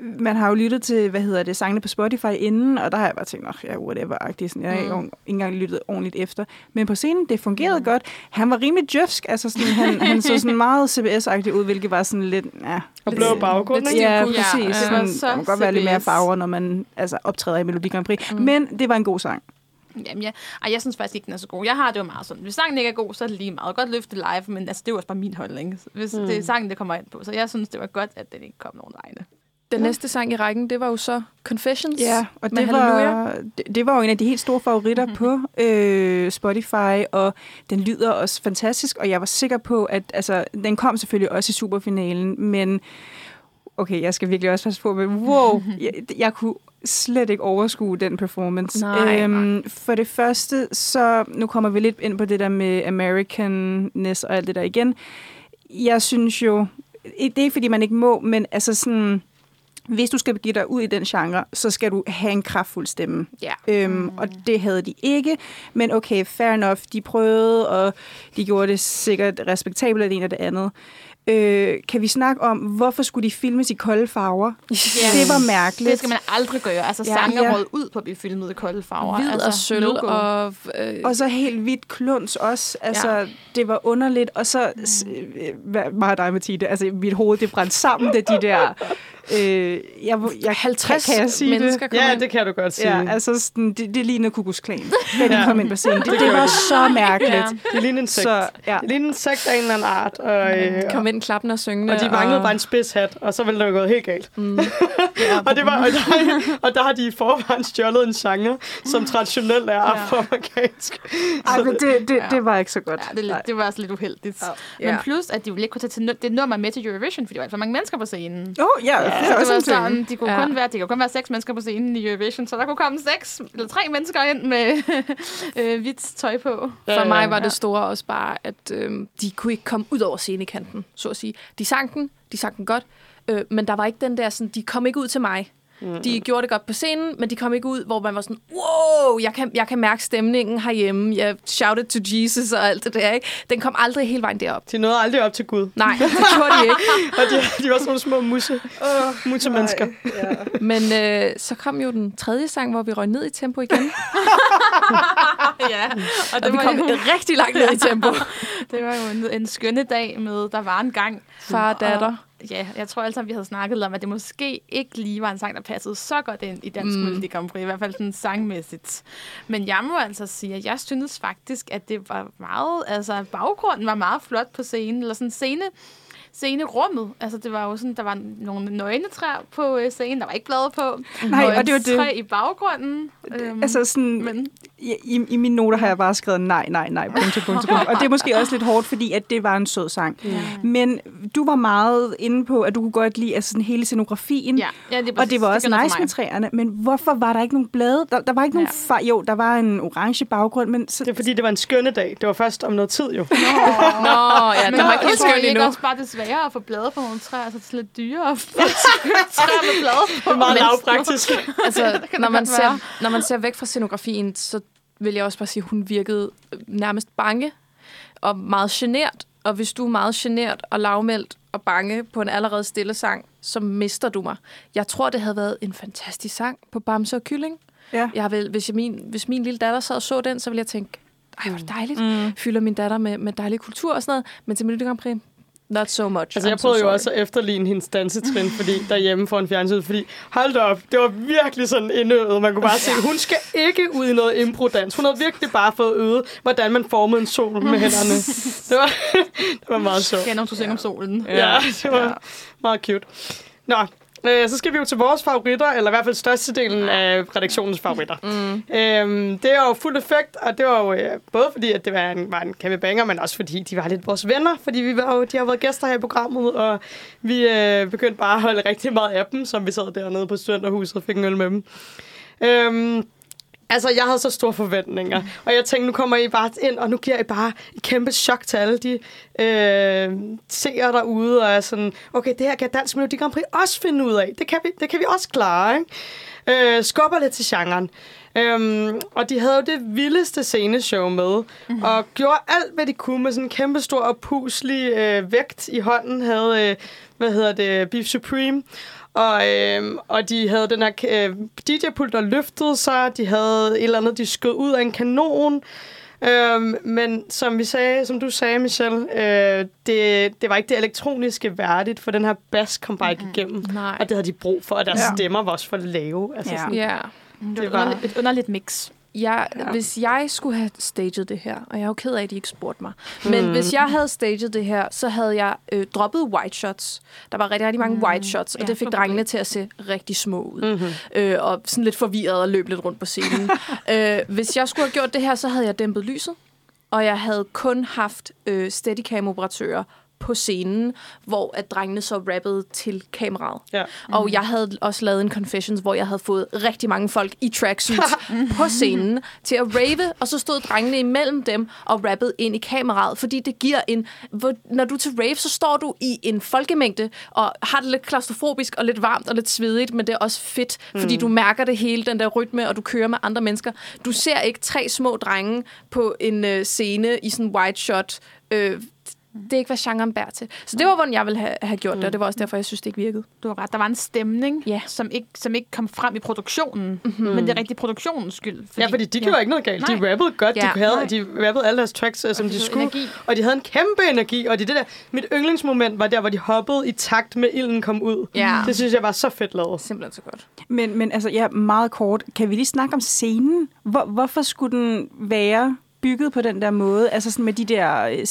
man har jo lyttet til, hvad hedder det, sangene på Spotify inden, og der har jeg bare tænkt, ja, whatever-agtigt. Sådan, jeg har ikke, ikke engang lyttet ordentligt efter. Men på scenen, det fungerede godt. Han var rimelig djøfsk, altså sådan, han, han så sådan meget CBS-agtig ud, hvilket var sådan lidt, ja. Og blå baggrund, lidt ikke? Ja, præcis. Ja, Ja, det sådan, så der må godt være lidt mere farver, når man altså, optræder i Melodi Grand Prix. Mm. Men det var en god sang. Jamen, ja. Ej, jeg synes faktisk ikke, den er så god. Jeg har det jo meget sådan, hvis sangen ikke er god, så er det lige meget godt løfte live, men altså, det er jo også bare min holdning. Hvis mm. det er sangen, det kommer ind på. Så jeg synes, det var godt, at den ikke kom nogen vegne. Den næste sang i rækken, det var jo så Confessions Ja, og det var, det, det var jo en af de helt store favoritter mm-hmm. på øh, Spotify, og den lyder også fantastisk, og jeg var sikker på, at altså, den kom selvfølgelig også i superfinalen, men okay, jeg skal virkelig også passe på, men wow, jeg, jeg kunne slet ikke overskue den performance. Øhm, Nej, nej. For det første, så nu kommer vi lidt ind på det der med Americanness og alt det der igen. Jeg synes jo, det er ikke fordi, man ikke må, men altså sådan hvis du skal give dig ud i den genre, så skal du have en kraftfuld stemme. Ja. Øhm, og det havde de ikke. Men okay, fair enough. De prøvede, og de gjorde det sikkert respektabelt af det ene og det andet. Øh, kan vi snakke om, hvorfor skulle de filmes i kolde farver? Ja. Det var mærkeligt. Det skal man aldrig gøre. Altså, Ja, ja, sange ja. ja. ud på at blive filmet i kolde farver. Hvid altså, og sølv og... Øh, Og så helt hvidt kluns også. Altså, ja. det var underligt. Og så, øh, hvad, mig og dig, Mathilde, altså mit hoved, det brændte sammen, da de der... Øh, jeg, jeg, 50 kan jeg sige mennesker det? Ja, ind. det kan du godt sige. Ja, altså sådan, det, det lignede Kukus Klan, da de kom ind på scenen. Det, det var så mærkeligt. Ja. Det ligner en sekt. Så, ja. Det ligner en sekt af en eller anden art. Og, øh, kom ind klappende og syngende. og de manglede bare en spidshat, og så ville det jo gået helt galt. Mm. og, det var, og, der, og der har de i forvejen stjålet en genre, som traditionelt er afroamerikansk. Ej, men det, det, det var ikke så godt. Ja, det, lidt, det var også lidt uheldigt. Ja. Men Ja. plus, at de jo ikke kunne tage til det nummer med til Eurovision, fordi der var alt for mange mennesker på scenen. Åh, oh, ja, ja, det Så det også var sådan, de kunne, Ja. ja. kun være, de kunne kun være seks mennesker på scenen i Eurovision, så der kunne komme seks eller tre mennesker ind med øh, hvidt tøj på. For mig var Ja. det store også bare, at øh, de kunne ikke komme ud over scenekanten, så at sige. De sang den, de sang den godt, øh, men der var ikke den der sådan, de kom ikke ud til mig. De gjorde det godt på scenen, men de kom ikke ud, hvor man var sådan, wow, jeg kan, jeg kan mærke stemningen herhjemme. Jeg shouted to Jesus og alt det der, ikke? Den kom aldrig hele vejen derop. De nåede aldrig op til Gud. Nej, det gjorde de ikke. Og de, de var sådan nogle små musse, uh, musse-mennesker. Ja. Men øh, så kom jo den tredje sang, hvor vi røg ned i tempo igen. ja, og Og det vi var, kom jo, rigtig langt ned i tempo. det var jo en, en skønne dag med, der var en gang. Far og datter. Og, ja, jeg tror altså, vi havde snakket om, at det måske ikke lige var en sang, der passede så godt ind i Dansk mm. Melodi Grand Prix, i hvert fald sådan sangmæssigt. Men jeg må altså sige, at jeg synes faktisk, at det var meget, altså baggrunden var meget flot på scenen, eller sådan scene, scenerummet. Altså, det var jo sådan, der var nogle nøgnetræer på øh, scenen, der var ikke blade på. Nej, og et det var det. træ i baggrunden. Øhm, Altså sådan, men i, i, i mine noter har jeg bare skrevet nej, nej, nej, punktum, punktum, punktum. Og det er måske også lidt hårdt, fordi at det var en sød sang. Ja. Men du var meget inde på, at du kunne godt lide altså sådan hele scenografien. ja, ja, det er Og det var også noget nice med træerne, men hvorfor var der ikke nogen blade? Der, der var ikke nogen Ja. far. Jo, der var en orange baggrund, men så, Det er fordi, det var en skønne dag. Det var først om noget tid, jo. Nå, ja, Men den var ikke helt tror I skøn ikke endnu. også bare det sværere at få blade på nogle træer, så det er lidt dyrere at få træer med blade på? Det er meget lavpraktisk. altså, når man, ser, være. når man ser væk fra scenografien, så vil jeg også bare sige, at hun virkede nærmest bange og meget genert. Og hvis du er meget genert og lavmældt og bange på en allerede stille sang, så mister du mig. Jeg tror, det havde været en fantastisk sang på Bamse og Kylling. ja. Jeg vil, hvis, jeg min, hvis min lille datter sad og så den, så ville jeg tænke, ej, hvor er det dejligt. Mm. Fylder min datter med, med dejlig kultur og sådan noget. Men til Melodi Grand Prix, not so much. Altså, jeg I'm so prøvede jo sorry. også at efterligne hendes dansetrin, fordi derhjemme foran fjernsynet, fordi hold da op, det var virkelig sådan indøvet. Man kunne bare se, hun skal ikke ud i noget impro-dans. Hun havde virkelig bare fået øvet, hvordan man formede en sol med hænderne. Det var, det var meget sjovt. Ja, når du synger om solen. Ja, det var ja. meget cute. Nå, øh, så skal vi jo til vores favoritter, eller i hvert fald størstedelen af redaktionens favoritter. Mm. Øhm, det er jo fuld effekt, og det var jo øh, både fordi, at det var en, var en kæmpe banger, men også fordi, de var lidt vores venner, fordi vi var jo, de har været gæster her i programmet, og vi øh, begyndte bare at holde rigtig meget af dem, som vi sad dernede på studenterhuset og fik en øl med dem. Øhm, Altså, jeg havde så store forventninger, og jeg tænkte, nu kommer I bare ind, og nu giver I bare et kæmpe chok til alle de øh, seere derude, og er sådan, okay, det her kan Dansk Melodi Grand Prix også finde ud af. Det kan vi, det kan vi også klare, ikke? Øh, skubber lidt til genren. Øhm, og de havde jo det vildeste sceneshow med, mm-hmm. og gjorde alt, hvad de kunne med sådan en kæmpe stor og puslig øh, vægt i hånden, havde, øh, hvad hedder det, Beef Supreme, og, øh, og de havde den her øh, DJ-pult, der løftede sig. De havde et eller andet, de skød ud af en kanon. Øhm, men som vi sagde, som du sagde, Michelle, øh, det, det var ikke det elektroniske værdigt, for den her bass kom bare ikke igennem. Nej. Og det havde de brug for, og deres Ja. stemmer var også for lave. Altså Ja. sådan, Ja. Det var- et underligt, et underligt mix. Jeg, ja. Hvis jeg skulle have staged det her, og jeg er jo ked af, at de ikke spurgte mig, men hvis jeg havde staged det her, så havde jeg øh, droppet white shots. Der var rigtig, rigtig mange mm. white shots, og Ja, det fik drengene til at se rigtig små ud. Mm-hmm. Øh, og sådan lidt forvirret og løb lidt rundt på scenen. øh, hvis jeg skulle have gjort det her, så havde jeg dæmpet lyset, og jeg havde kun haft øh, steadicam-operatører på scenen, hvor at drengene så rappede til kameraet. Ja. Og jeg havde også lavet en confessions, hvor jeg havde fået rigtig mange folk i tracksuits på scenen til at rave, og så stod drengene imellem dem og rappede ind i kameraet, fordi det giver en... Hvor, når du er til rave, så står du i en folkemængde og har det lidt klaustrofobisk og lidt varmt og lidt svedigt, men det er også fedt, fordi du mærker det hele, den der rytme, og du kører med andre mennesker. Du ser ikke tre små drenge på en øh, scene i sådan en wide shot, øh, det er ikke, hvad genren bærer til. Så det var, hvordan jeg ville have, have gjort det, og det var også derfor, jeg synes, det ikke virkede. Du har ret. Der var en stemning, Ja. som, ikke, som ikke kom frem i produktionen. Mm-hmm. Men det er rigtig produktionens skyld. Ja, fordi de gjorde ikke noget galt. De rappede godt. Ja. De, havde, Nej. de rappede alle deres tracks, øh, som de havde skulle. energi. Og de havde en kæmpe energi. Og det, det der, mit yndlingsmoment var der, hvor de hoppede i takt med ilden kom ud. Ja. Det synes jeg var så fedt lavet. Simpelthen så godt. Men, men altså, ja, meget kort. Kan vi lige snakke om scenen? Hvor, hvorfor skulle den være bygget på den der måde? Altså sådan med de der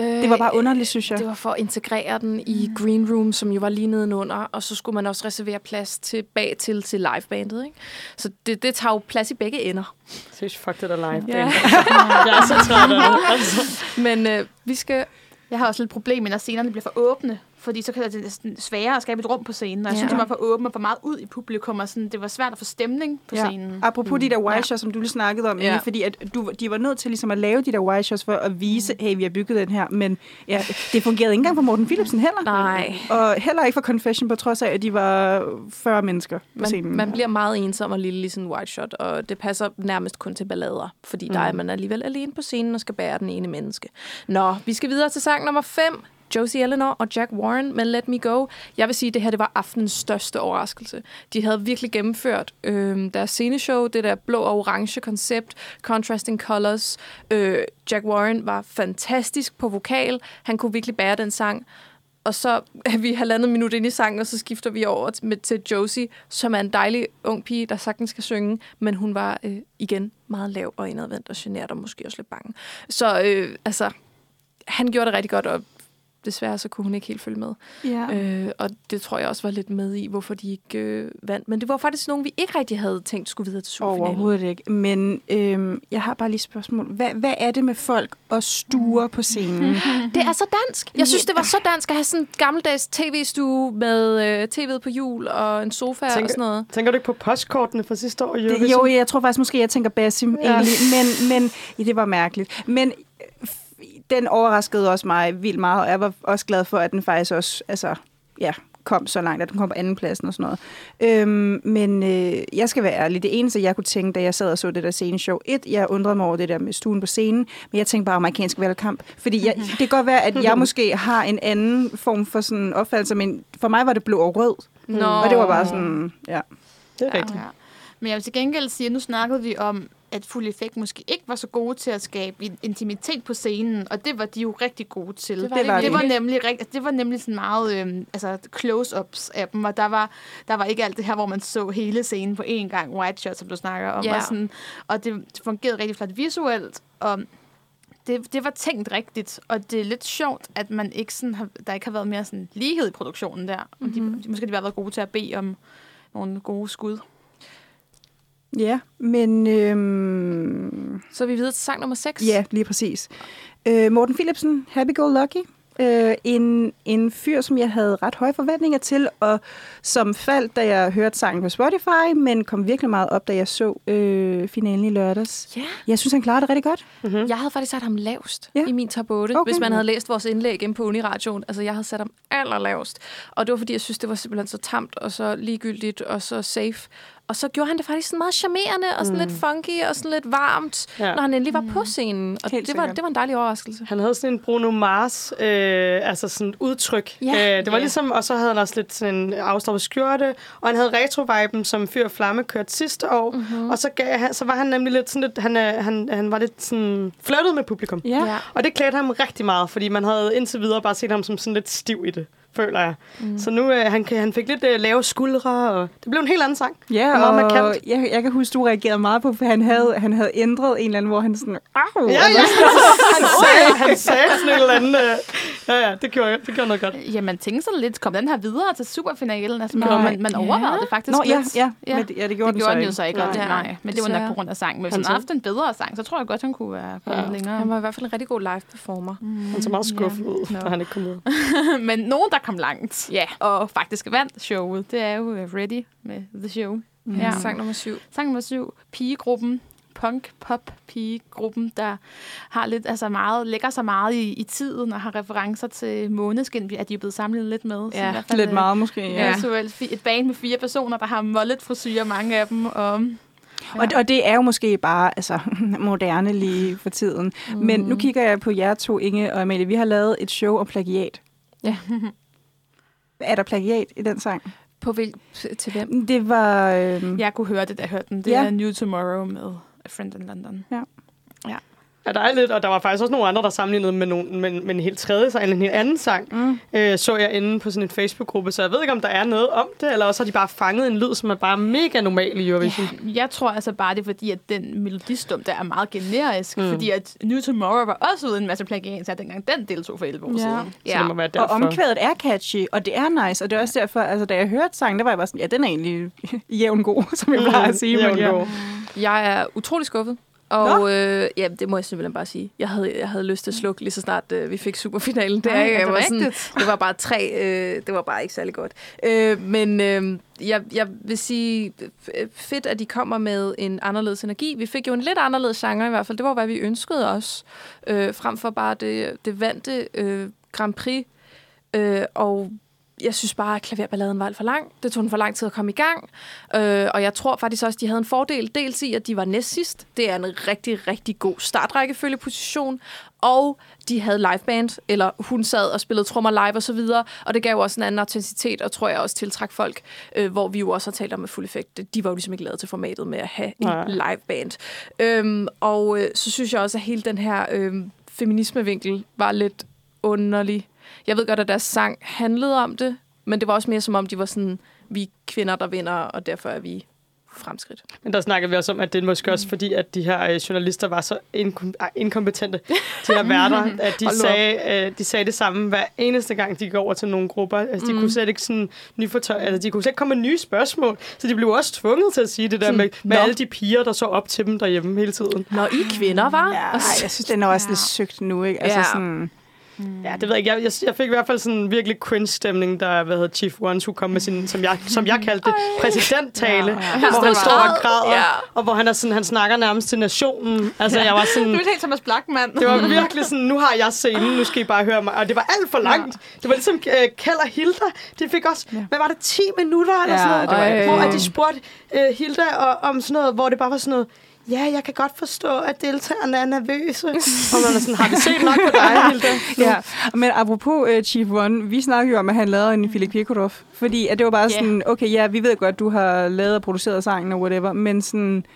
øh. Det var bare underligt, synes jeg. Det var for at integrere den i Green Room, som jo var lige nedenunder, og så skulle man også reservere plads til bag til, til livebandet. Ikke? Så det, det tager jo plads i begge ender. Synes, fuck det der live. Ja. jeg er så træt af det. Altså. Men øh, vi skal... Jeg har også lidt problem med, når scenerne bliver for åbne. Fordi så kan det næsten sværere at skabe et rum på scenen. Og jeg Ja. synes, det var for åbent og for meget ud i publikum. Og sådan, det var svært at få stemning på scenen. Apropos mm. de der wide Ja. shots, som du lige snakkede om, Ja. ja. fordi at du, de var nødt til ligesom at lave de der wide shots for at vise, hey, vi har bygget den her. Men ja, det fungerede ikke engang for Morten Philipsen heller. Nej. Og heller ikke for Confession, på trods af, at de var 40 mennesker på Man, scenen. man bliver meget ensom og lille i sådan en white shot, og det passer nærmest kun til ballader, fordi mm. der er man alligevel alene på scenen og skal bære den ene menneske. Nå, vi skal videre til sang nummer 5. Josie Eleanor og Jack Warren med Let Me Go. Jeg vil sige, at det her det var aftenens største overraskelse. De havde virkelig gennemført øh, deres sceneshow, det der blå og orange koncept, contrasting colors. Øh, Jack Warren var fantastisk på vokal. Han kunne virkelig bære den sang. Og så er vi halvandet minut ind i sangen, og så skifter vi over til, med, til Josie, som er en dejlig ung pige, der sagtens skal synge, men hun var øh, igen meget lav og indadvendt og genert og måske også lidt bange. Så øh, altså, han gjorde det rigtig godt, og desværre så kunne hun ikke helt følge med. ja. Øh, og det tror jeg også var lidt med i, hvorfor de ikke øh, vandt. Men det var faktisk nogen, vi ikke rigtig havde tænkt skulle videre til superfinalen. Overhovedet ikke. Men øhm, jeg har bare lige et spørgsmål. Hvad, hvad er det med folk og stuer på scenen? Det er så dansk. Jeg synes, det var så dansk at have sådan en gammeldags tv-stue med øh, tv'et på hjul og en sofa Tænker- og sådan noget. Tænker du ikke på postkortene fra sidste år? i Det, jo, jeg tror faktisk måske, jeg tænker Basim Ja. egentlig. Men, men ja, det var mærkeligt. Men øh, den overraskede også mig vildt meget, og jeg var også glad for, at den faktisk også altså, ja, kom så langt, at den kom på anden pladsen og sådan noget. Øhm, men øh, jeg skal være ærlig. Det eneste, jeg kunne tænke, da jeg sad og så det der sceneshow, et, jeg undrede mig over det der med stuen på scenen, men jeg tænkte bare amerikansk valgkamp. Fordi jeg, det kan godt være, at jeg måske har en anden form for sådan opfattelse, men for mig var det blå og rød. Nå. Og det var bare sådan, ja. Det er rigtigt. Ja. Men jeg vil til gengæld sige, at nu snakkede vi om, at Fuld Effekt måske ikke var så gode til at skabe in- intimitet på scenen, og det var de jo rigtig gode til. Det var Det var det de. var nemlig rigt- altså, det var nemlig sådan meget øhm, altså close-ups af dem, og der var der var ikke alt det her, hvor man så hele scenen på én gang, white shot, som du snakker om, Ja. og, sådan, og det, fungerede rigtig flot visuelt, og det, det var tænkt rigtigt, og det er lidt sjovt, at man ikke sådan har, der ikke har været mere sådan lighed i produktionen der. Mm-hmm. De, måske de har været gode til at bede om nogle gode skud. Ja, men øhm, Så er vi videre til sang nummer 6. ja, lige præcis. Øh, Morten Philipsen, Happy Go Lucky. Øh, en, en fyr, som jeg havde ret høje forventninger til, og som faldt, da jeg hørte sangen på Spotify, men kom virkelig meget op, da jeg så øh, finalen i lørdags. Ja. Jeg synes, han klarede det rigtig godt. Mm. Jeg havde faktisk sat ham lavest Ja. i min top 8, Okay. hvis man havde læst vores indlæg inde på Uniradioen. Altså, jeg havde sat ham allerlavest. Og det var, fordi jeg synes, det var simpelthen så tamt og så ligegyldigt og så safe. Og så gjorde han det faktisk sådan meget charmerende og sådan mm. lidt funky og sådan lidt varmt, Ja. når han endelig var på scenen. Og Helt det var, sikkert. det var en dejlig overraskelse. Han havde sådan en Bruno Mars, øh, altså sådan et udtryk. Ja. Øh, det var Ja. ligesom, og så havde han også lidt sådan en afstoppet skjorte, og han havde retro-viben, som Fyr og Flamme kørte sidste år. Mm-hmm. Og så, gav han, så var han nemlig lidt sådan lidt, han, øh, han, han var lidt sådan flirtet med publikum. Ja. Ja. Og det klædte ham rigtig meget, fordi man havde indtil videre bare set ham som sådan lidt stiv i det, føler jeg. Mm. Så nu, øh, han, han fik lidt øh, lave skuldre, og det blev en helt anden sang. Ja, Og meget og markant. jeg, jeg kan huske, du reagerede meget på, for han havde, han havde ændret en eller anden, hvor han sådan, au, Ja, ja. han, sagde, han sagde sådan et eller andet, øh, Ja, ja, det gjorde, det gjorde noget godt. Ja, man tænkte sådan lidt, kom den her videre til superfinalen? Altså, Nej. man, man overvejede Ja. det faktisk Nå, ja, lidt. ja, Ja. Men, det- ja, det gjorde Det den gjorde så den ikke. jo så ikke, Nej. nej, det, nej. Men det var nok på grund af sang. Hvis Han havde haft en bedre sang, så tror jeg godt, han kunne være kommet Ja. længere. Han var i hvert fald en rigtig god live performer. Han så meget skuffet ud, Nå. da han ikke kom ud. Men nogen, der kom langt, Ja. og faktisk vandt showet, det er jo øh, Ready med The Show. Ja. Ja. Sang nummer syv. Sang nummer syv, pigegruppen, punk, pop, pigegruppen, der har lidt, altså meget, lægger sig meget i, i tiden og har referencer til Måneskin, at de er blevet sammenlignet lidt med. Ja, i hvert fald, Lidt øh, meget måske. Ja, Ja. ja. så et band med fire personer, der har mollet frisyrer, mange af dem. Og, Og, og det er jo måske bare altså, moderne lige for tiden. Mm. Men nu kigger jeg på jer to, Inge og Amalie. Vi har lavet et show om plagiat. Ja. Er der plagiat i den sang? På hvil, til hvem? Det var... Øh, jeg kunne høre det, da jeg hørte den. Det Ja. er New Tomorrow med A Friend in London. Ja, der er lidt, og der var faktisk også nogle andre, der sammenlignede med, nogle, med, med en helt tredje sang, eller en helt anden sang, Mm. øh, så jeg inde på sådan en Facebook-gruppe, så jeg ved ikke, om der er noget om det, eller også har de bare fanget en lyd, som er bare mega normal i Eurovision. Jeg tror altså bare, det er fordi, at den melodistum, der er meget generisk. Mm. Mm. Fordi at New Tomorrow var også uden en masse plagiat, dengang den deltog for 11 år Ja. siden. Så det må være Og derfor. omkvædet er catchy, og det er nice, og det er også derfor, altså da jeg hørte sangen, der var jeg bare sådan, ja, den er egentlig jævn god, som jeg plejer at sige. Mm, men ja. Jeg er utrolig skuffet. Og øh, ja, det må jeg simpelthen bare sige. Jeg havde, jeg havde lyst til at slukke lige så snart øh, vi fik superfinalen. Det, Nej, er jeg det var sådan, det var bare tre. Øh, det var bare ikke særlig godt. Øh, men øh, jeg, jeg vil sige, fedt, at de kommer med en anderledes energi. Vi fik jo en lidt anderledes genre i hvert fald. Det var, hvad vi ønskede os. Øh, frem for bare det, det vante øh, Grand Prix. Øh, og jeg synes bare, at klaverballaden var alt for lang. Det tog den for lang tid at komme i gang. Øh, og jeg tror faktisk også, at de havde en fordel. Dels i, at de var næst sidst. Det er en rigtig, rigtig god startrækkefølgeposition. Og de havde liveband, eller hun sad og spillede trommer live og så videre. Og det gav jo også en anden autenticitet, og tror jeg også tiltræk folk, øh, hvor vi jo også har talt om med fuld effekt. De var jo ligesom ikke lavet til formatet med at have Nej. en liveband. Øhm, og øh, så synes jeg også, at hele den her øh, feminismevinkel var lidt underlig. Jeg ved godt, at deres sang handlede om det, men det var også mere som om, de var sådan, vi er kvinder, der vinder, og derfor er vi fremskridt. Men der snakker vi også om, at det er måske også fordi, at de her øh, journalister var så inkom- ej, inkompetente, de her værter, at de sagde, øh, de sagde det samme hver eneste gang, de går over til nogle grupper. Altså, de Mm. kunne slet ikke sådan nyfortøj, altså, de kunne slet ikke komme med nye spørgsmål, så de blev også tvunget til at sige det der Sådan, med, med "Nå." alle de piger, der så op til dem derhjemme hele tiden. Når I kvinder var? Ja, jeg synes, den er også Ja. lidt søgt nu, ikke? Altså Ja. sådan, Ja, det ved jeg ikke. Jeg, jeg, jeg fik i hvert fald sådan en virkelig cringe-stemning, der hvad hedder Chief One skulle komme med sin, som jeg, som jeg kaldte det, præsidenttale, Ja, ja. hvor han står og græder, Ja. og hvor han, er sådan, han snakker nærmest til nationen. Altså, jeg var sådan... Du er helt Thomas Blackman. Det var virkelig sådan, nu har jeg scenen, nu skal I bare høre mig. Og det var alt for langt. Det var ligesom uh, Kjeld og Hilda. De fik også, Ja. hvad var det, 10 minutter eller Ja, sådan noget? det var alt hvor at de spurgte uh, Hilda og, om sådan noget, hvor det bare var sådan noget, ja, jeg kan godt forstå, at deltagerne er nervøse. og man er sådan, har vi set nok på dig, Hilda? Ja, men apropos uh, Chief One, vi snakkede jo om, at han lavede en Philip Kirkorov. Fordi at det var bare Ja. sådan, okay, ja, vi ved godt, du har lavet og produceret sangen og whatever, men sådan,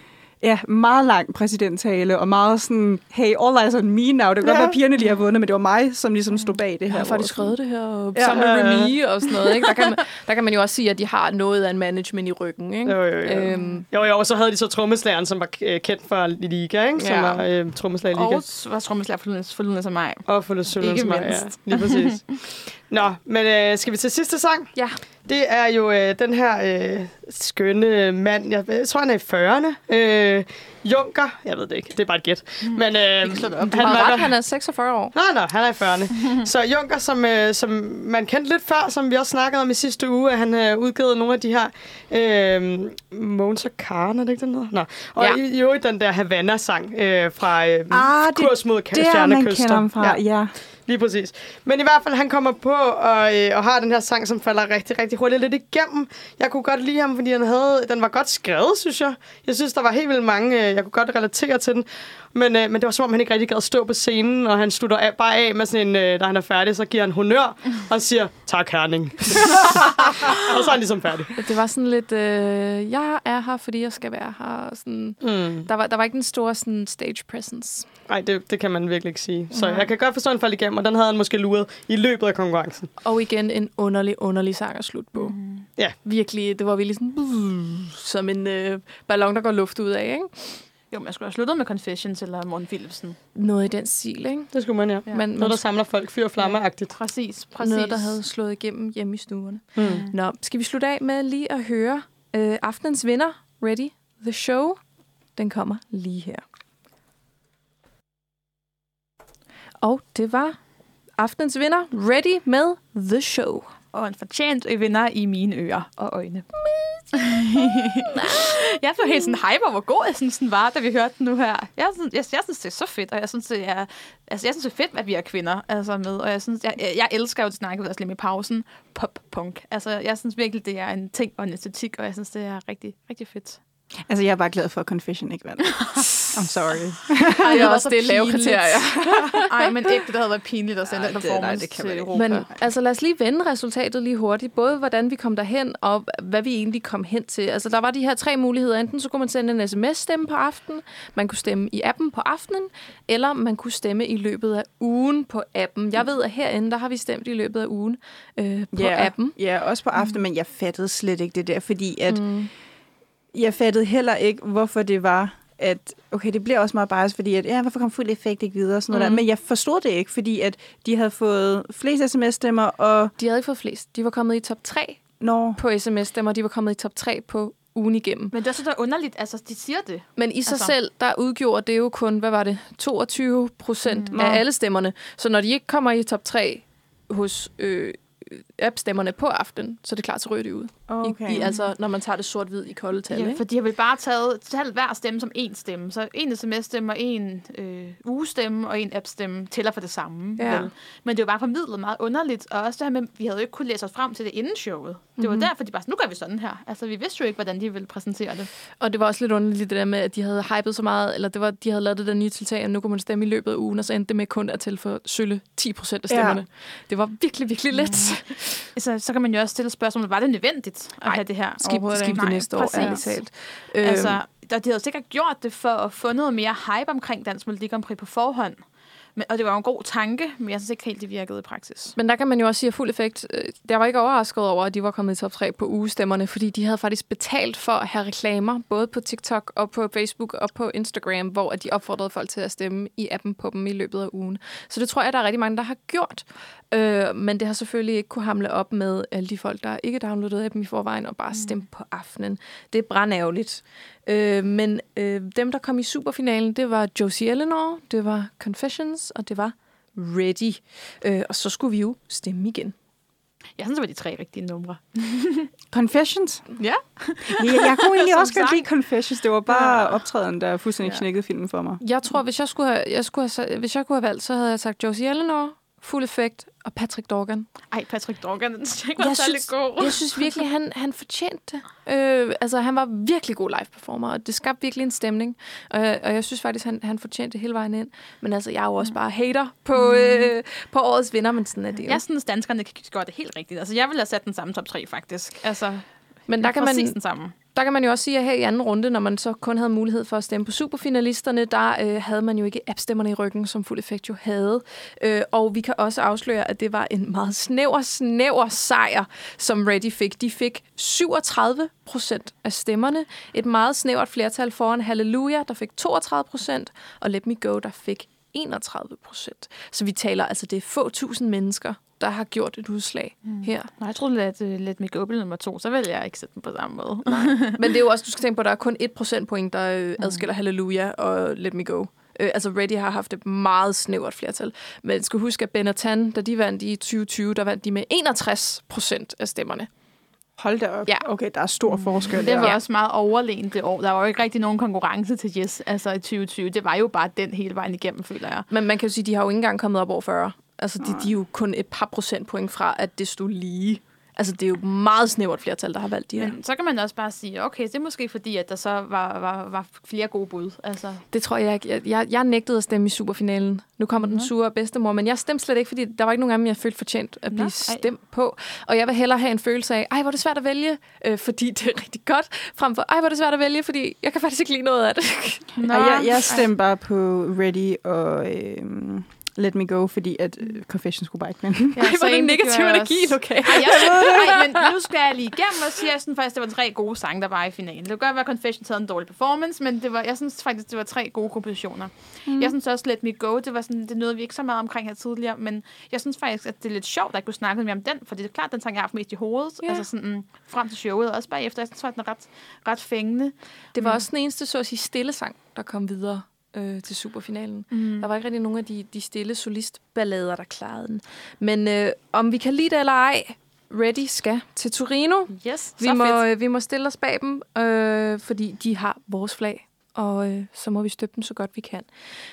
ja, meget lang præsidenttale, og meget sådan, hey, all eyes on me now. Det kan godt Ja. være, at pigerne lige har vundet, men det var mig, som ligesom stod bag det Jeg her. har faktisk skrevet det her og Ja. sammen med. Remy og sådan noget. Ikke? Der, kan man, der kan man jo også sige, at de har noget af en management i ryggen. Ikke? Jo, jo, jo. Øhm, Jo, jo, og så havde de så trommeslageren, som var øh, kendt for Liga, ikke? Som Ja. var øh, trommeslager i Liga. Og var trommeslager for Lunas- for Lunas og mig. Og for Sølvens Ikke mig, ja. Lige præcis. Nå, men øh, skal vi til sidste sang? Ja. Det er jo øh, den her øh, skønne mand, jeg, jeg tror, han er i 40'erne. Øh, Junker, jeg ved det ikke, det er bare et gæt. Men øh, var- ret, han er 46 år. Nå, nå, han er i 40'erne. så Junker, som, øh, som man kendte lidt før, som vi også snakkede om i sidste uge, at han har udgivet nogle af de her øh, Monster Karen, er det ikke den hedder? Nå. Og Ja. i, i øvrigt den der Havana-sang øh, fra øh, Ah, Kurs mod Det er, man Stjernekyster. kender ham fra, Ja. ja. Lige præcis. Men i hvert fald, han kommer på og, øh, og har den her sang, som falder rigtig, rigtig hurtigt lidt igennem. Jeg kunne godt lide ham, fordi han havde, den var godt skrevet, synes jeg. Jeg synes, der var helt vildt mange, øh, jeg kunne godt relatere til den. Men, øh, men det var som om, han ikke rigtig gad stå på scenen, og han slutter af, bare af med sådan en, øh, da han er færdig, så giver han honør og siger, tak Herning. og så er han ligesom færdig. Det var sådan lidt, øh, jeg er her, fordi jeg skal være her. og Sådan, Mm. der, var, der var ikke den store sådan, stage presence. Nej, det, det kan man virkelig ikke sige. Så Nej. jeg kan godt forstå, at han faldt igennem, og den havde han måske luret i løbet af konkurrencen. Og igen en underlig, underlig sang at slutte på. Ja. Virkelig, det var virkelig sådan, som en øh, ballon, der går luft ud af, ikke? Jo, jeg skulle have sluttet med Confessions eller Morten Philipsen. Noget i den stil, ikke? Det skulle man, ja. Ja. Men, Noget, der samler folk fyr og flammer-agtigt. Præcis, præcis. noget, der havde slået igennem hjemme i stuerne. Mm. Nå, skal vi slutte af med lige at høre øh, aftenens vinder, Ready The Show? Den kommer lige her. Og det var aftenens vinder, Ready med The Show. Og en fortjent vinder i mine ører og øjne. jeg blev helt sådan hype over, hvor god jeg synes, den var, da vi hørte den nu her. Jeg synes, jeg, jeg synes det er så fedt, og jeg synes, det er, altså, jeg synes, det er fedt, at vi er kvinder altså, med. Og jeg, synes, jeg, jeg elsker jo, at snakke ud af i pausen, pop-punk. Altså, jeg synes virkelig, det er en ting og en æstetik, og jeg synes, det er rigtig, rigtig fedt. Altså, jeg er bare glad for, at Confession ikke vandt. I'm sorry. Ej, Det er var også så det lave kriterier. Ej, men ikke, det havde været pinligt at sende Ej, den det- nej, performance det kan til. Europa. Men altså, lad os lige vende resultatet lige hurtigt. Både hvordan vi kom derhen, og hvad vi egentlig kom hen til. Altså, der var de her tre muligheder. Enten så kunne man sende en sms-stemme på aftenen, man kunne stemme i appen på aftenen, eller man kunne stemme i løbet af ugen på appen. Jeg ved, at herinde, der har vi stemt i løbet af ugen øh, på Ja, appen. Ja, også på aften, men jeg fattede slet ikke det der, fordi at mm. Jeg fattede heller ikke, hvorfor det var, at okay, det bliver også meget bias, fordi at, ja, hvorfor kom fuld effekt ikke videre og sådan noget Mm. der. Men jeg forstod det ikke, fordi at de havde fået flest sms-stemmer, og De havde ikke fået flest. De var kommet i top 3 når på sms-stemmer, de var kommet i top 3 på ugen igennem. Men det er så der underligt, altså, de siger det. Men i sig Altså- selv, der udgjorde det jo kun, hvad var det, 22 procent Mm. mm. af alle stemmerne. Så når de ikke kommer i top 3 hos øh, app-stemmerne på aften, så er det klart, så ryger de ud. okay. I, i, altså, når man tager det sort-hvid i kolde tal. Ja, ikke? for de har vel bare taget, taget hver stemme som én stemme. Så en sms-stemme og en øh, ugestemme og en app-stemme tæller for det samme. Ja. Vel? Men det var bare formidlet meget underligt. Og også det her med, vi havde jo ikke kunne læse os frem til det inden showet. Det var Mhm. derfor, de bare nu gør vi sådan her. Altså, vi vidste jo ikke, hvordan de ville præsentere det. Og det var også lidt underligt det der med, at de havde hypet så meget, eller det var, de havde lavet det der nye tiltag, og nu kunne man stemme i løbet af ugen, og så endte det med kun at til for sølle 10 procent af Ja. stemmerne. Det var virkelig, virkelig let. Så, så kan man jo også stille spørgsmålet, var det nødvendigt at Nej, have det her? Skib, skib det næste år, ærligt talt. Altså, Øhm, der, de havde sikkert gjort det for at få noget mere hype omkring Dansk Melodi Grand Prix på forhånd. Men, og det var jo en god tanke, men jeg synes ikke helt, det virkede i praksis. Men der kan man jo også sige, at fuld effekt, øh, jeg var ikke overrasket over, at de var kommet i top 3 på ugestemmerne, fordi de havde faktisk betalt for at have reklamer, både på TikTok og på Facebook og på Instagram, hvor de opfordrede folk til at stemme i appen på dem i løbet af ugen. Så det tror jeg, der er rigtig mange, der har gjort. Øh, men det har selvfølgelig ikke kunne hamle op med alle de folk, der ikke downloadede appen i forvejen og bare stemte på aftenen. Det er brandærgerligt. Øh, men øh, dem, der kom i superfinalen, det var Josie Eleanor, det var Confessions, og det var Ready. Øh, og så skulle vi jo stemme igen. Jeg synes, det var de tre rigtige numre. Confessions? Ja. Ja, jeg kunne egentlig også godt lide Confessions. Det var bare Ja. optræden, der fuldstændig Ja. knækkede filmen for mig. Jeg tror, hvis jeg skulle have, jeg skulle have, hvis jeg kunne have valgt, så havde jeg sagt Josie Eleanor, Fuld Effekt og Patrick Dorgan. Ej, Patrick Dorgan, den jeg ikke var Jeg synes- god. Jeg synes virkelig, han, han fortjente det. Øh, altså, han var virkelig god live-performer, og det skabte virkelig en stemning. Og, jeg- og jeg synes faktisk, han, han fortjente det hele vejen ind. Men altså, jeg er jo også bare hater på, øh, på årets vinder, men sådan er det jo. Jeg synes, danskerne kan gøre det helt rigtigt. Altså, jeg ville have sat den samme top 3, faktisk. Altså, men der kan, man, den samme der kan man jo også sige, at her i anden runde, når man så kun havde mulighed for at stemme på superfinalisterne, der øh, havde man jo ikke appstemmerne i ryggen, som Fuld Effekt jo havde. Øh, og vi kan også afsløre, at det var en meget snæver, snæver sejr, som Ready fik. De fik 37 procent af stemmerne. Et meget snævert flertal foran Hallelujah, der fik 32 procent, og Let Me Go, der fik 31 procent. Så vi taler altså, det er få tusind mennesker, der har gjort et udslag mm. her. Nå, jeg troede, at uh, Let Me Go blev nummer to, så vil jeg ikke sætte den på samme måde. Men det er jo også, du skal tænke på, at der er kun 1 procentpoint, der øh, adskiller Hallelujah og Let Me Go. Øh, altså Ready har haft et meget snævert flertal. Men skal huske, at Benetton, da de vandt i 2020, der vandt de med 61 procent af stemmerne. Hold da op. Ja. Okay, der er stor forskel Det der. var også meget overlegent det år. Der var jo ikke rigtig nogen konkurrence til Yes altså i 2020. Det var jo bare den hele vejen igennem, føler jeg. Men man kan jo sige, at de har jo ikke engang kommet op over 40. Altså, de, de er jo kun et par procentpoint fra, at det stod lige. Altså, det er jo et meget snævert flertal, der har valgt de her. Men så kan man også bare sige, okay, det er måske fordi, at der så var, var, var flere gode bud. Altså, Det tror jeg ikke. Jeg, jeg, jeg nægtede at stemme i superfinalen. Nu kommer den sure bedstemor, men jeg stemte slet ikke, fordi der var ikke nogen af dem, jeg følte fortjent at blive Nå, ej. stemt på. Og jeg vil hellere have en følelse af, ej, hvor er det svært at vælge, øh, fordi det er rigtig godt, frem for, ej, hvor er det svært at vælge, fordi jeg kan faktisk ikke lide noget af det. Og jeg, jeg stemte bare på Ready og, øhm, Let Me Go, fordi at uh, Confession skulle bare ikke med. Ja, Ej, er det negativ energi i lokalet. Ej, jeg, ej, men nu skal jeg lige igennem og sige, at jeg synes faktisk, det var tre gode sange, der var i finalen. Det kan godt være, at Confession havde en dårlig performance, men det var, jeg synes faktisk, det var tre gode kompositioner. Mm. Jeg synes også, Let Me Go, det var sådan, det nåede vi ikke så meget omkring her tidligere, men jeg synes faktisk, at det er lidt sjovt, at jeg kunne snakke mere om den, for det er klart, den sang, jeg har haft mest i hovedet, yeah. altså sådan, mm, frem til showet, og også bagefter, jeg synes faktisk, den er ret, ret fængende. Det var mm. også den eneste, så at sige, stille sang, der kom videre øh, til superfinalen. Mm. Der var ikke rigtig nogen af de, de stille solistballader, der klarede den. Men øh, om vi kan lide det eller ej, Ready skal til Torino. Yes, vi må, fedt. Øh, vi må stille os bag dem, øh, fordi de har vores flag, og øh, så må vi støtte dem så godt vi kan.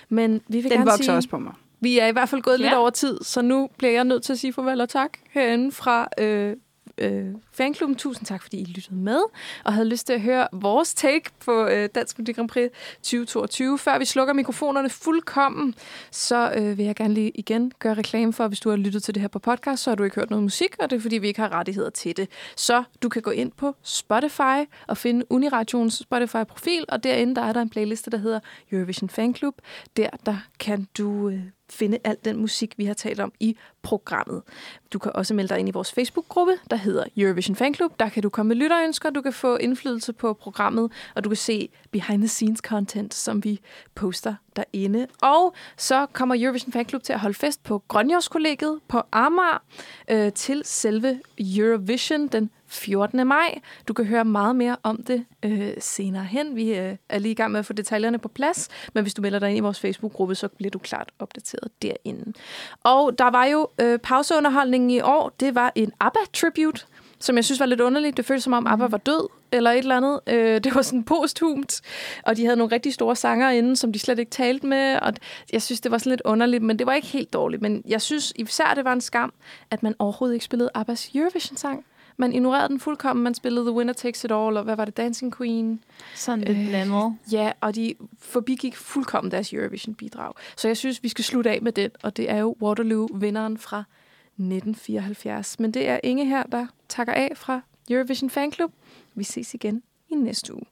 Men vi vil Den gerne vokser sige, også på mig. Vi er i hvert fald gået ja. lidt over tid, så nu bliver jeg nødt til at sige farvel og tak herinde fra øh, øh, fanklubben. Tusind tak, fordi I lyttede med og havde lyst til at høre vores take på øh, Dansk Melodi Grand Prix 2022. Før vi slukker mikrofonerne fuldkommen, så øh, vil jeg gerne lige igen gøre reklame for, hvis du har lyttet til det her på podcast, så har du ikke hørt noget musik, og det er fordi, vi ikke har rettigheder til det. Så du kan gå ind på Spotify og finde Uniradions Spotify-profil, og derinde der er der en playliste, der hedder Eurovision Fanclub. Der, der kan du... Øh, finde al den musik, vi har talt om i programmet. Du kan også melde dig ind i vores Facebook-gruppe, der hedder Eurovision Fanclub. Der kan du komme med lytterønsker, du kan få indflydelse på programmet, og du kan se behind-the-scenes content, som vi poster derinde. Og så kommer Eurovision Fanclub til at holde fest på Grønjordskollegiet på Amager øh, til selve Eurovision den 14. maj. Du kan høre meget mere om det øh, senere hen. Vi øh, er lige i gang med at få detaljerne på plads, men hvis du melder dig ind i vores Facebook-gruppe, så bliver du klart opdateret derinde. Og der var jo øh, pauseunderholdningen i år. Det var en ABBA-tribute, som jeg synes var lidt underligt. Det føltes som om ABBA var død, eller et eller andet. Øh, det var sådan posthumt, og de havde nogle rigtig store sanger inden, som de slet ikke talte med, og jeg synes, det var sådan lidt underligt, men det var ikke helt dårligt. Men jeg synes især, det var en skam, at man overhovedet ikke spillede ABBA's Eurovision-sang. Man ignorerede den fuldkommen. Man spillede The Winner Takes It All, og hvad var det? Dancing Queen. Sådan lidt øh, blandet. Ja, og de forbigik fuldkommen deres Eurovision-bidrag. Så jeg synes, vi skal slutte af med den, og det er jo Waterloo-vinderen fra 1974. Men det er Inge her, der takker af fra Eurovision Fanclub. Vi ses igen i næste uge.